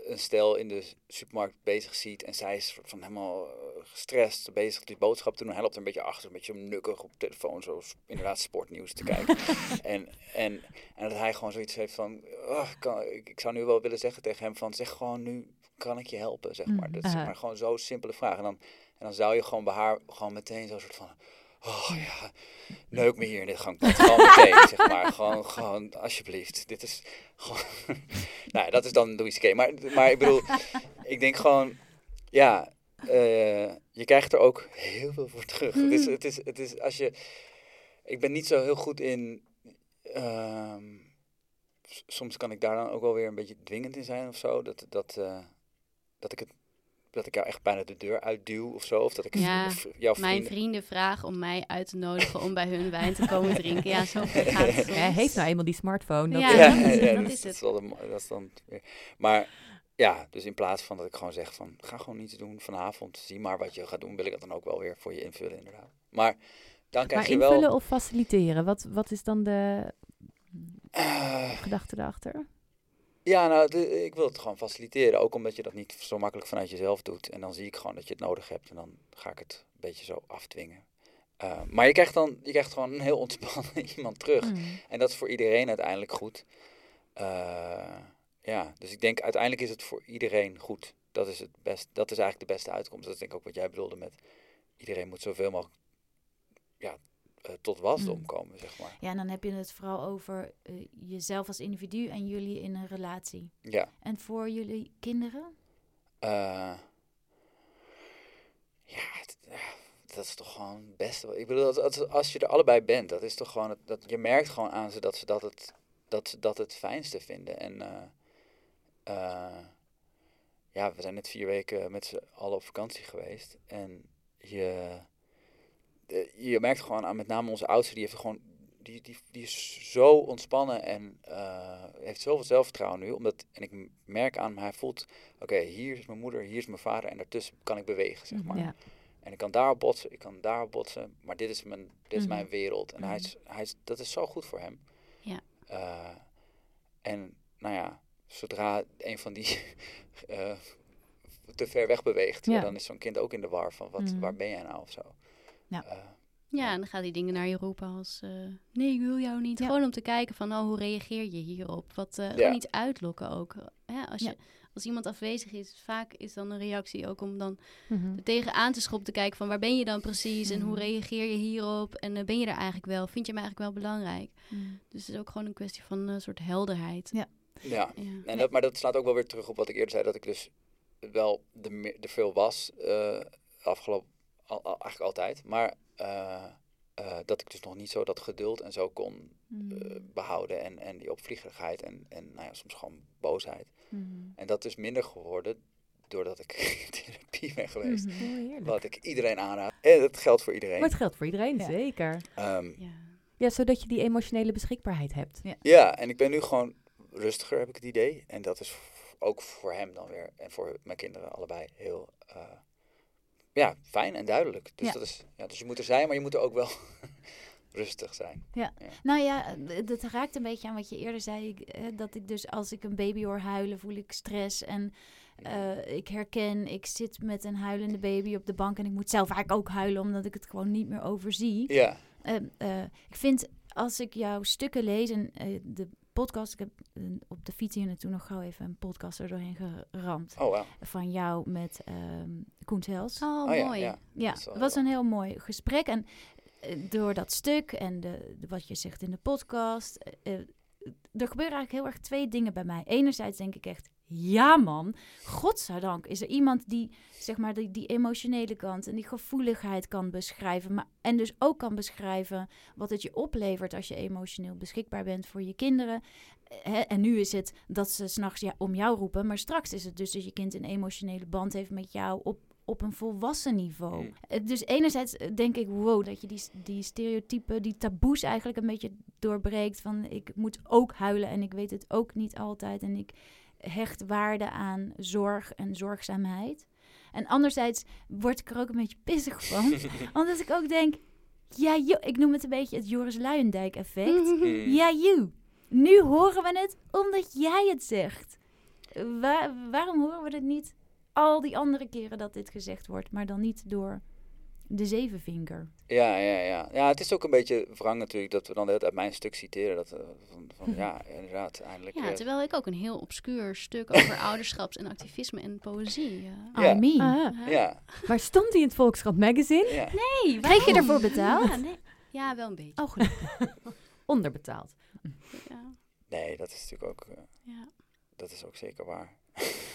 D: een stel in de supermarkt bezig ziet en zij is van helemaal eh, gestrest, bezig die boodschap te doen. Hij loopt er een beetje achter, een beetje nukkig op telefoon, zo inderdaad sportnieuws te kijken. en, en, en dat hij gewoon zoiets heeft van, "Oh, ik kan, ik, ik zou nu wel willen zeggen tegen hem van, zeg gewoon nu, kan ik je helpen, zeg maar.
B: Mhm.
D: Dat is zeg maar gewoon zo'n simpele vraag. En dan, en dan zou je gewoon bij haar gewoon meteen zo'n soort van, oh ja, neuk me hier in dit gangpad. Gewoon meteen, zeg maar. Gewoon, gewoon, alsjeblieft. Dit is gewoon... nou dat is dan Louis C.K. Maar, maar ik bedoel, ik denk gewoon, ja, eh, je krijgt er ook heel veel voor terug. Het is, het is, het is, als je... Ik ben niet zo heel goed in... ehm, soms kan ik daar dan ook wel weer een beetje dwingend in zijn of zo. Dat, dat, eh, dat ik het dat ik jou echt bijna de deur uitduw of zo. Of dat ik
E: Ja,
D: v- jouw
E: Mijn
D: vrienden...
E: vrienden vragen om mij uit te nodigen om bij hun wijn te komen drinken. Ja, zo gaat het.
A: Hij heeft nou eenmaal die smartphone. Dat
E: Ja,
A: is-
E: dat is het, dat
D: dus
E: is het.
D: de dat is dan. Maar ja, dus in plaats van dat ik gewoon zeg van ga gewoon niets doen vanavond, zie maar wat je gaat doen, wil ik dat dan ook wel weer voor je invullen inderdaad. Maar dan krijg
A: Maar
D: je
A: invullen
D: wel.
A: of faciliteren? Wat, wat is dan de
D: Eh,
A: gedachte erachter?
D: Ja, nou, de- ik wil het gewoon faciliteren. Ook omdat je dat niet zo makkelijk vanuit jezelf doet. En dan zie ik gewoon dat je het nodig hebt. En dan ga ik het een beetje zo afdwingen. Eh, maar je krijgt dan je krijgt gewoon een heel ontspannen iemand terug.
B: Mm.
D: En dat is voor iedereen uiteindelijk goed. Eh, ja, dus ik denk uiteindelijk is het voor iedereen goed. Dat is, het best, dat is eigenlijk de beste uitkomst. Dat is denk ik ook wat jij bedoelde met iedereen moet zoveel mogelijk ja, eh, tot wasdom
B: Mm.
D: komen, zeg maar.
B: Ja, en dan heb je het vooral over eh, jezelf als individu en jullie in een relatie.
D: Ja.
B: En voor jullie kinderen?
D: eh, ja, het- dat is toch gewoon het beste. Ik bedoel, als, als, als je er allebei bent, dat is toch gewoon, het, dat, je merkt gewoon aan ze dat ze dat het, dat, ze dat het fijnste vinden. En ja, we zijn net vier weken met z'n allen op vakantie geweest. En je, je merkt gewoon aan met name onze oudste, die heeft gewoon, die, die, die is zo ontspannen en eh, heeft zoveel zelfvertrouwen nu. Omdat, en ik merk aan hem, hij voelt, oké, hier is mijn moeder, hier is mijn vader en daartussen kan ik bewegen, zeg maar.
A: Ja.
D: En ik kan daarop botsen, ik kan daarop botsen, maar dit is mijn, dit is
B: Mhm.
D: mijn wereld. En hij
B: Mhm.
D: is, hij is, dat is zo goed voor hem.
E: Ja.
D: Eh, en nou ja, zodra een van die eh, te ver weg beweegt, ja. Dan is zo'n kind ook in de war van wat,
B: Mhm.
D: waar ben jij nou of zo.
B: Ja.
D: Eh,
E: Ja, en dan gaat die dingen naar je roepen als... eh, nee, ik wil jou niet.
B: Ja.
E: Gewoon om te kijken van, oh, hoe reageer je hierop? Wat, eh,
D: Ja.
E: Gewoon iets uitlokken ook. Hè, als,
B: Ja.
E: je, als iemand afwezig is, vaak is dan een reactie ook om dan
A: Mhm.
E: er tegenaan te schoppen. Te kijken van, waar ben je dan precies? En hoe
B: Mhm.
E: reageer je hierop? En eh, ben je er eigenlijk wel? Vind je me eigenlijk wel belangrijk?
B: Mm.
E: Dus het is ook gewoon een kwestie van een soort helderheid.
B: Ja.
D: Ja,
E: Ja.
D: en dat, maar dat slaat ook wel weer terug op wat ik eerder zei, dat ik dus wel de, er veel was, eh, afgelopen, al, al- eigenlijk altijd, maar eh, eh, dat ik dus nog niet zo dat geduld en zo kon
B: Mm.
D: eh, behouden en, en die opvliegerigheid en, en nou ja, soms gewoon boosheid.
B: Mm.
D: En dat is minder geworden doordat ik in therapie ben geweest.
B: Mhm.
A: Oh.
D: Wat ik iedereen aanraad. En dat geldt voor iedereen.
A: Maar het geldt voor iedereen,
B: Ja.
A: zeker.
D: Ehm,
E: Ja.
A: Ja, zodat je die emotionele beschikbaarheid hebt.
D: ja, en ik ben nu gewoon rustiger, heb ik het idee. En dat is ook voor hem dan weer en voor mijn kinderen allebei heel ja, fijn en duidelijk. Dus,
B: Ja.
D: dat is, ja, dus je moet er zijn, maar je moet er ook wel rustig zijn.
B: Nou ja, dat raakt een beetje aan wat je eerder zei. eh, Dat ik dus als ik een baby hoor huilen, voel ik stress. En eh, ik herken, ik zit met een huilende baby op de bank. En ik moet zelf eigenlijk ook huilen, omdat ik het gewoon niet meer overzie.
D: Ja,
B: Eh, eh, ik vind als ik jouw stukken lees en de podcast, ik heb eh, op de fiets hier naartoe nog gauw even een podcast er doorheen geramd.
D: oh wow.
B: Van jou met ehm Koen Hels.
E: Oh,
D: Oh
E: mooi.
D: ja.
B: Het was een heel mooi gesprek. En eh, door dat stuk en de, de- wat je zegt in de podcast, eh, eh, er gebeuren eigenlijk heel erg twee dingen bij mij. Enerzijds denk ik echt, ja man, godzijdank is er iemand die, zeg maar, die, die emotionele kant en die gevoeligheid kan beschrijven. Maar, en dus ook kan beschrijven wat het je oplevert als je emotioneel beschikbaar bent voor je kinderen. Eh, en nu is het dat ze s'nachts ja, om jou roepen, maar straks is het dus dat je kind een emotionele band heeft met jou op, op een volwassen niveau.
D: Mm.
B: Eh, Dus enerzijds eh, denk ik, wow, dat je die, die stereotypen, die taboes eigenlijk een beetje doorbreekt. Van ik moet ook huilen en ik weet het ook niet altijd. En ik hecht waarde aan zorg en zorgzaamheid. En anderzijds word ik er ook een beetje pissig van. omdat ik ook denk, ja, joh, ik noem het een beetje het Joris Luijendijk effect. Ja, you. Nu horen we het omdat jij het zegt. Wa- waarom horen we het niet al die andere keren dat dit gezegd wordt, maar dan niet door de zevenvinger?
D: Ja, ja, ja. Ja, het is ook een beetje wrang natuurlijk dat we dan tijd mijn stuk citeren. Dat, eh, van, van, ja, inderdaad, eindelijk.
E: Ja,
D: eh,
E: terwijl ik ook een heel obscuur stuk over ouderschaps en activisme en poëzie. eh,
D: Ja.
B: I mean.
A: Ah,
D: ja,
A: maar stond die in het Volkskrant Magazine?
D: ja.
E: Nee,
B: Kreeg je ervoor betaald?
E: Ja, nee. ja, wel een beetje.
B: Oh.
A: Onderbetaald.
E: Ja,
D: Nee, dat is natuurlijk ook,
E: ja.
D: dat is ook zeker waar.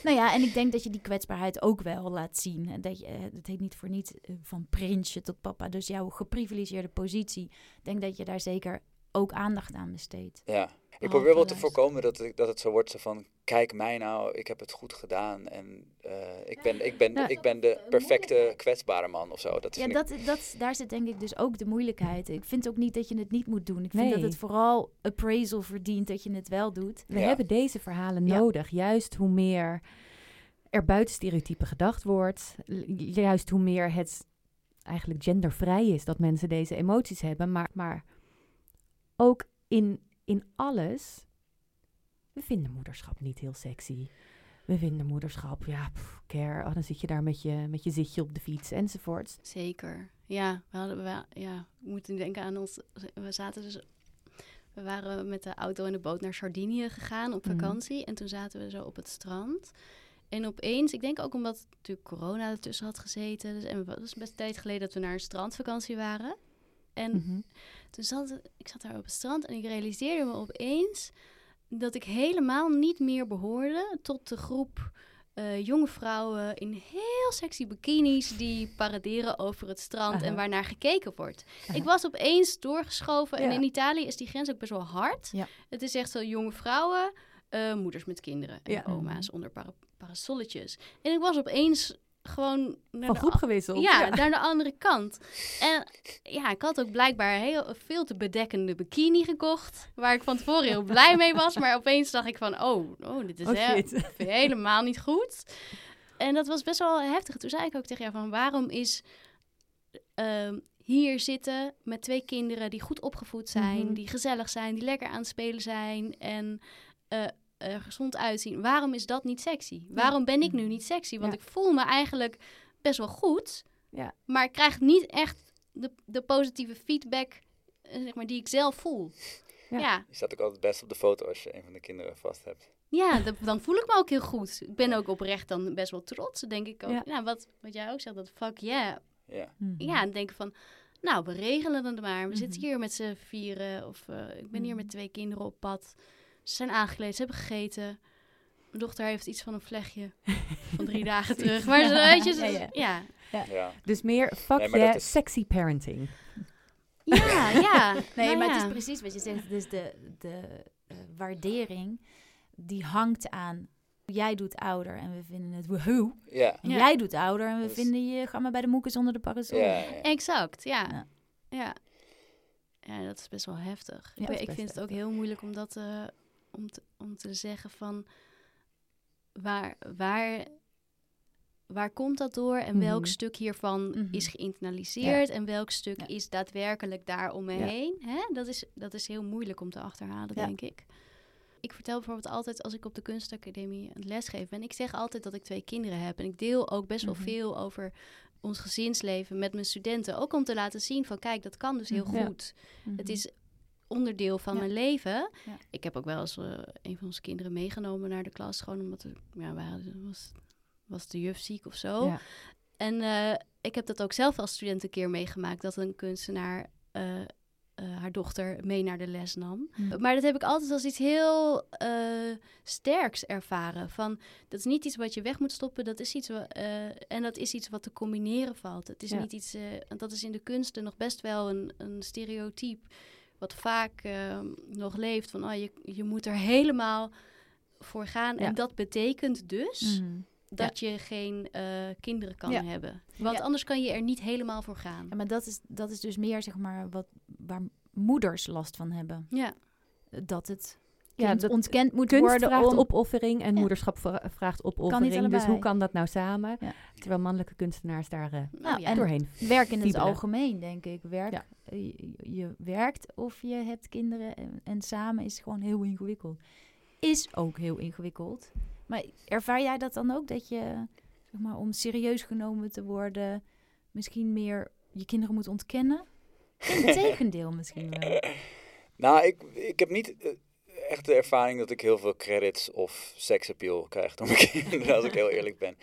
B: Nou ja, en ik denk dat je die kwetsbaarheid ook wel laat zien. En Dat je, eh, het heet niet voor niet eh, van prinsje tot papa. Dus jouw geprivilegeerde positie. Ik denk dat je daar zeker ook aandacht aan besteedt.
D: Ja. Ik probeer wel te voorkomen dat, ik, dat het zo wordt zo van, kijk mij nou, ik heb het goed gedaan. En eh, ik, ben, ik, ben, ik ben de perfecte kwetsbare man of zo. Dat is
B: Ja, dat, dat, daar zit denk ik dus ook de moeilijkheid. Ik vind ook niet dat je het niet moet doen. Ik vind
A: Nee.
B: dat het vooral appraisal verdient dat je het wel doet.
A: We
D: Ja.
A: hebben deze verhalen
B: Ja.
A: nodig. Juist hoe meer er buiten stereotypen gedacht wordt. Juist hoe meer het eigenlijk gendervrij is dat mensen deze emoties hebben. Maar, maar ook in, in alles. We vinden moederschap niet heel sexy. We vinden moederschap, ja, pff, care. Oh, dan zit je daar met je, met je zitje op de fiets enzovoort.
E: Zeker. Ja, we hadden wel, ja, ik moet denken aan ons. We zaten dus, we waren met de auto en de boot naar Sardinië gegaan op
A: Mhm.
E: vakantie. En toen zaten we zo op het strand. En opeens, ik denk ook omdat natuurlijk corona ertussen had gezeten. Dus, en het was best een tijd geleden dat we naar een strandvakantie waren. En
A: Mhm.
E: toen zat ik zat daar op het strand en ik realiseerde me opeens dat ik helemaal niet meer behoorde tot de groep eh, jonge vrouwen in heel sexy bikinis die paraderen over het strand en waarnaar gekeken wordt. Ik was opeens doorgeschoven en in Italië is die grens ook best wel hard.
B: Ja.
E: Het is echt zo jonge vrouwen, eh, moeders met kinderen en
A: Ja.
E: oma's onder para- parasolletjes. En ik was opeens gewoon naar
A: Van
E: de
A: groep gewisseld.
E: ja, naar de andere kant. En ja, ik had ook blijkbaar heel veel te bedekkende bikini gekocht. Waar ik van tevoren heel blij mee was. Maar opeens dacht ik van, oh, oh dit is
A: Oh,
E: helemaal niet goed. En dat was best wel heftig. Toen zei ik ook tegen jou van, waarom is ehm, hier zitten met twee kinderen die goed opgevoed zijn,
A: Mhm.
E: die gezellig zijn, die lekker aan het spelen zijn en eh, er gezond uitzien. Waarom is dat niet sexy? Waarom ben ik nu niet sexy? Want
A: Ja.
E: ik voel me eigenlijk best wel goed,
A: Ja.
E: maar ik krijg niet echt de, de positieve feedback eh, zeg maar, die ik zelf voel.
A: Ja.
E: Ja,
D: Je staat ook altijd best op de foto als je een van de kinderen vast hebt.
E: ja, dat- dan voel ik me ook heel goed. Ik ben ook oprecht dan best wel trots, denk ik ook.
A: Ja.
E: Ja. wat, wat jij ook zegt, dat fuck yeah.
D: Ja.
A: Mhm.
E: Ja, en denken van, nou, we regelen het maar. We zitten
B: Mhm.
E: hier met z'n vieren of eh, ik ben hier
A: Mhm.
E: met twee kinderen op pad. Ze zijn aangekleed, ze hebben gegeten. Mijn dochter heeft iets van een vlechtje van drie dagen terug. Maar ze, weet je, ze-
B: Ja, ja.
E: ja.
D: Ja.
A: Dus meer fuck
D: Nee,
A: yeah,
D: is-
A: sexy parenting.
E: Ja, ja.
B: Nee,
E: Nou
B: maar
E: ja.
B: het is precies wat je zegt. Dus de, de eh, waardering die hangt aan... Jij doet ouder en we vinden het woehoe.
D: Ja.
B: En
E: Ja.
B: jij doet ouder en we
D: is-
B: vinden je... Ga maar bij de moekers onder de parasol.
D: Ja, ja.
E: Exact, ja.
B: Ja.
E: ja. Ja, dat is best wel heftig.
B: Ja,
E: ik, ik vind het ook heel moeilijk om dat eh, om, te, om te zeggen van waar, waar, waar komt dat door en welk
A: Mhm.
E: stuk hiervan
B: Mhm.
E: is geïnternaliseerd en welk stuk
B: Ja.
E: is daadwerkelijk daar om me heen. Hè? Dat, is, dat is heel moeilijk om te achterhalen, denk ik. Ik vertel bijvoorbeeld altijd als ik op de kunstacademie een lesgeef ben. Ik zeg altijd dat ik twee kinderen heb. En ik deel ook best wel
B: Mhm.
E: veel over ons gezinsleven met mijn studenten. Ook om te laten zien van kijk, dat kan dus heel.
A: Ja.
E: goed. Het is onderdeel van
B: Ja.
E: mijn leven.
B: Ja.
E: Ik heb ook wel eens eh, een van onze kinderen meegenomen naar de klas. Gewoon omdat er, ja, waren, was, was de juf ziek of zo.
A: Ja.
E: En eh, ik heb dat ook zelf als student een keer meegemaakt. Dat een kunstenaar eh, haar dochter mee naar de les nam.
B: Mhm.
E: Maar dat heb ik altijd als iets heel sterks ervaren. Van, dat is niet iets wat je weg moet stoppen. Dat is iets en dat is iets wat te combineren valt. Het is niet iets... want dat is in de kunsten nog best wel een, een stereotype... wat vaak eh, nog leeft. Van, oh, je, je moet er helemaal voor gaan.
A: Ja.
E: En dat betekent dus
B: Mhm.
E: dat je geen eh, kinderen kan
B: Ja.
E: hebben. Want anders kan je er niet helemaal voor gaan.
B: Ja, maar dat is, dat is dus meer, zeg maar, wat, waar moeders last van hebben.
E: Ja,
B: Dat het kind
A: dat-
B: ontkend moet
A: Kunst
B: worden
A: vraagt
B: om...
A: opoffering en
B: Ja.
A: moederschap vra- vraagt opoffering. dus hoe kan dat nou samen?
B: Ja.
A: Terwijl mannelijke kunstenaars daar eh,
B: Nou,
E: ja.
B: en
A: doorheen
B: werk in het algemeen, denk ik. Werk,
A: Ja.
B: eh, je, je werkt of je hebt kinderen en, en samen is gewoon heel ingewikkeld. Is ook heel ingewikkeld. Maar ervaar jij dat dan ook? Dat je, zeg maar, om serieus genomen te worden, misschien meer je kinderen moet ontkennen? Integendeel misschien wel.
D: Nou, ik, ik heb niet eh, echt de ervaring dat ik heel veel credits of seksappeal krijg door mijn kinderen, als ik heel eerlijk ben.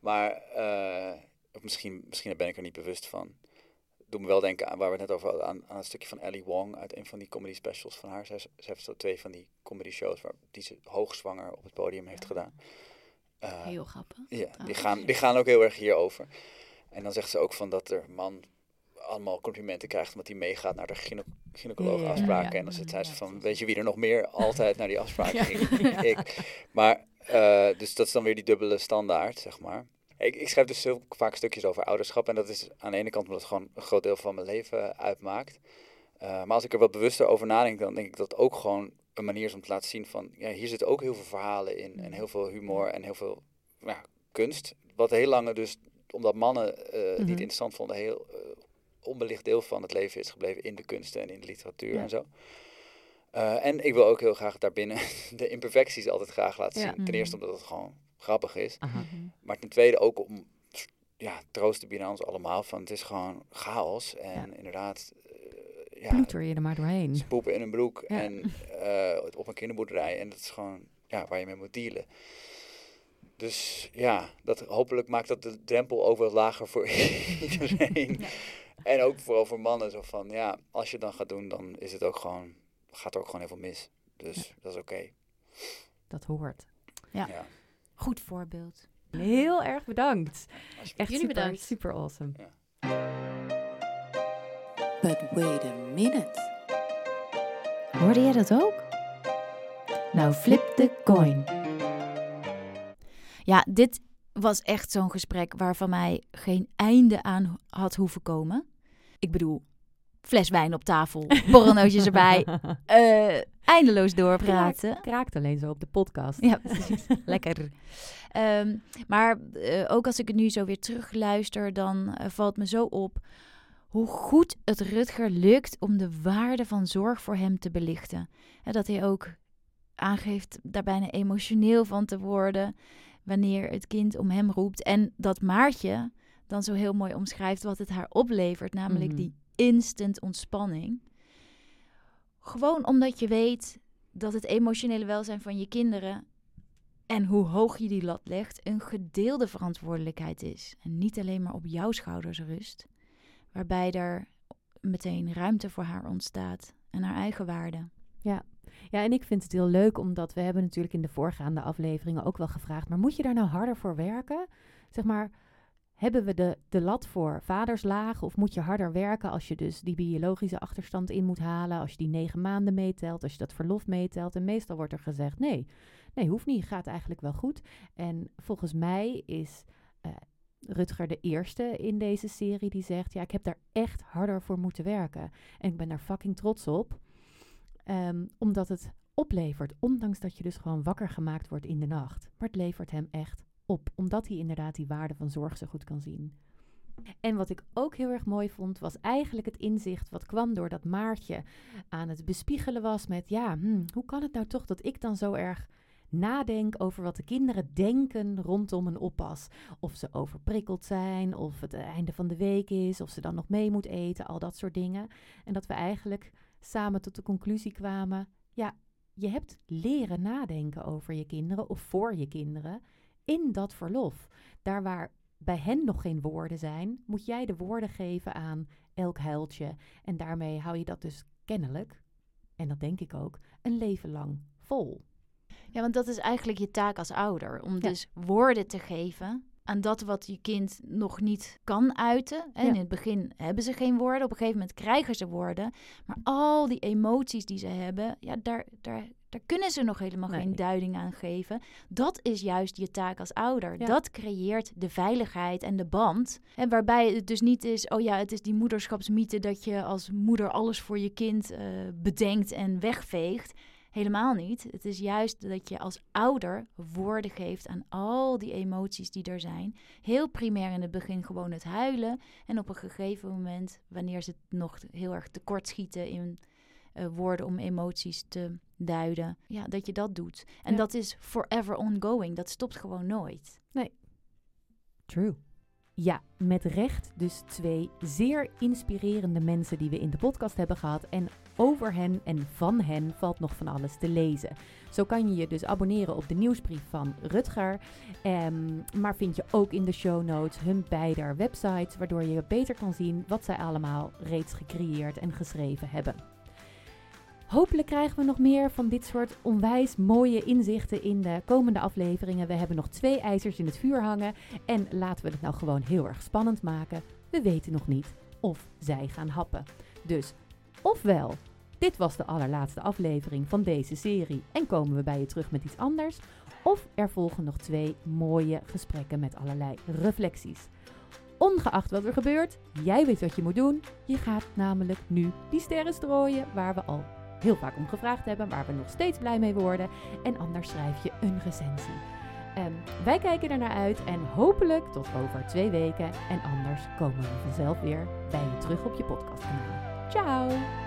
D: Maar of misschien, misschien ben ik er niet bewust van. Doe me wel denken aan waar we het net over hadden, aan, aan het stukje van Ellie Wong uit een van die comedy specials van haar. Zij, ze heeft zo twee van die comedy shows waar, die ze hoogzwanger op het podium heeft gedaan. Eh,
E: heel grappig.
D: ja, die gaan, die gaan ook heel erg hierover. En dan zegt ze ook van dat er man allemaal complimenten krijgt omdat hij meegaat naar de gyne gynaecoloogafspraken.
A: Ja, ja,
D: En dan zit ze van, weet je wie er nog meer altijd naar die afspraken ging? Ik. Maar, eh, dus dat is dan weer die dubbele standaard, zeg maar. Ik, ik schrijf dus heel vaak stukjes over ouderschap. En dat is aan de ene kant omdat het gewoon een groot deel van mijn leven uitmaakt. Eh, maar als ik er wat bewuster over nadenk, dan denk ik dat het ook gewoon een manier is om te laten zien van... Ja, hier zitten ook heel veel verhalen in. En heel veel humor en heel veel ja, kunst. Wat heel lange dus, omdat mannen eh, het
A: Mhm.
D: niet interessant vonden, heel onbelicht deel van het leven is gebleven in de kunsten en in de literatuur
A: Ja.
D: en zo. Eh, en ik wil ook heel graag daarbinnen de imperfecties altijd graag laten
A: Ja.
D: zien. Ten eerste omdat het gewoon grappig is.
A: Aha.
B: Mhm.
D: Maar ten tweede ook om ja, troost te bieden aan ons allemaal. Van het is gewoon chaos. En inderdaad, eh, ja,
A: Ploeter je er maar doorheen.
D: ze poepen in een broek
A: Ja.
D: en eh, op een kinderboerderij. En dat is gewoon ja, waar je mee moet dealen. Dus ja, dat, hopelijk maakt dat de drempel ook wat lager voor iedereen. En ook vooral voor mannen. Zo van, ja, als je het dan gaat doen, dan is het ook gewoon, gaat er ook gewoon heel veel mis. Dus dat is oké.
A: Dat hoort.
B: Ja.
D: Ja.
B: Goed voorbeeld.
A: Heel erg bedankt. Echt
E: Jullie
A: super,
E: bedankt.
A: super awesome.
F: But wait a minute.
B: Hoorde jij dat ook? Nou, flip the coin. Ja, dit was echt zo'n gesprek waarvan mij geen einde aan had hoeven komen. Ik bedoel, fles wijn op tafel, borrelnootjes erbij, eh, eindeloos doorpraten.
A: Kraakt alleen zo op de podcast.
B: Ja, precies. Lekker. Ehm, maar eh, ook als ik het nu zo weer terugluister, dan eh, valt me zo op hoe goed het Rutger lukt om de waarde van zorg voor hem te belichten. En dat hij ook aangeeft daar bijna emotioneel van te worden wanneer het kind om hem roept. En dat Maartje dan zo heel mooi omschrijft wat het haar oplevert, namelijk
A: Mhm.
B: die instant ontspanning. Gewoon omdat je weet dat het emotionele welzijn van je kinderen en hoe hoog je die lat legt, een gedeelde verantwoordelijkheid is. En niet alleen maar op jouw schouders rust, waarbij er meteen ruimte voor haar ontstaat en haar eigen waarde.
A: Ja, en ik vind het heel leuk omdat we hebben natuurlijk in de voorgaande afleveringen ook wel gevraagd, maar moet je daar nou harder voor werken? Zeg maar, hebben we de, de lat voor vaders laag of moet je harder werken als je dus die biologische achterstand in moet halen, als je die negen maanden meetelt, als je dat verlof meetelt? En meestal wordt er gezegd, nee, nee, hoeft niet, gaat eigenlijk wel goed. En volgens mij is eh, Rutger de eerste in deze serie die zegt, ja, ik heb daar echt harder voor moeten werken. En ik ben daar fucking trots op. Ehm, omdat het oplevert, ondanks dat je dus gewoon wakker gemaakt wordt in de nacht. Maar het levert hem echt op, omdat hij inderdaad die waarde van zorg zo goed kan zien. En wat ik ook heel erg mooi vond, was eigenlijk het inzicht wat kwam doordat Maartje aan het bespiegelen was met, ja, hm, hoe kan het nou toch dat ik dan zo erg nadenk over wat de kinderen denken rondom een oppas. Of ze overprikkeld zijn, of het einde van de week is, of ze dan nog mee moet eten, al dat soort dingen. En dat we eigenlijk samen tot de conclusie kwamen: ja, je hebt leren nadenken over je kinderen of voor je kinderen in dat verlof. Daar waar bij hen nog geen woorden zijn, moet jij de woorden geven aan elk huiltje. En daarmee hou je dat dus kennelijk, en dat denk ik ook, een leven lang vol.
B: Ja, want dat is eigenlijk je taak als ouder. Om
A: Ja.
B: dus woorden te geven aan dat wat je kind nog niet kan uiten. En
A: Ja.
B: in het begin hebben ze geen woorden. Op een gegeven moment krijgen ze woorden. Maar al die emoties die ze hebben, ja, daar, daar, daar kunnen ze nog helemaal
A: Nee.
B: geen duiding aan geven. Dat is juist je taak als ouder.
A: Ja.
B: Dat creëert de veiligheid en de band. En waarbij het dus niet is, oh ja, het is die moederschapsmythe dat je als moeder alles voor je kind eh, bedenkt en wegveegt. Helemaal niet. Het is juist dat je als ouder woorden geeft aan al die emoties die er zijn. Heel primair in het begin gewoon het huilen. En op een gegeven moment, wanneer ze nog heel erg tekort schieten in eh, woorden om emoties te duiden, ja, dat je dat doet. En
A: Ja.
B: dat is forever ongoing. Dat stopt gewoon nooit.
A: True. Ja, met recht dus twee zeer inspirerende mensen die we in de podcast hebben gehad. En over hen en van hen valt nog van alles te lezen. Zo kan je je dus abonneren op de nieuwsbrief van Rutger. Ehm, maar vind je ook in de show notes hun beider websites, waardoor je beter kan zien wat zij allemaal reeds gecreëerd en geschreven hebben. Hopelijk krijgen we nog meer van dit soort onwijs mooie inzichten in de komende afleveringen. We hebben nog twee ijzers in het vuur hangen. En laten we het nou gewoon heel erg spannend maken. We weten nog niet of zij gaan happen. Dus, ofwel, dit was de allerlaatste aflevering van deze serie en komen we bij je terug met iets anders. Of er volgen nog twee mooie gesprekken met allerlei reflecties. Ongeacht wat er gebeurt, jij weet wat je moet doen. Je gaat namelijk nu die sterren strooien waar we al heel vaak om gevraagd hebben, waar we nog steeds blij mee worden. En anders schrijf je een recensie. Ehm, wij kijken er naar uit en hopelijk tot over twee weken. En anders komen we vanzelf weer bij je terug op je podcastkanaal. Ciao!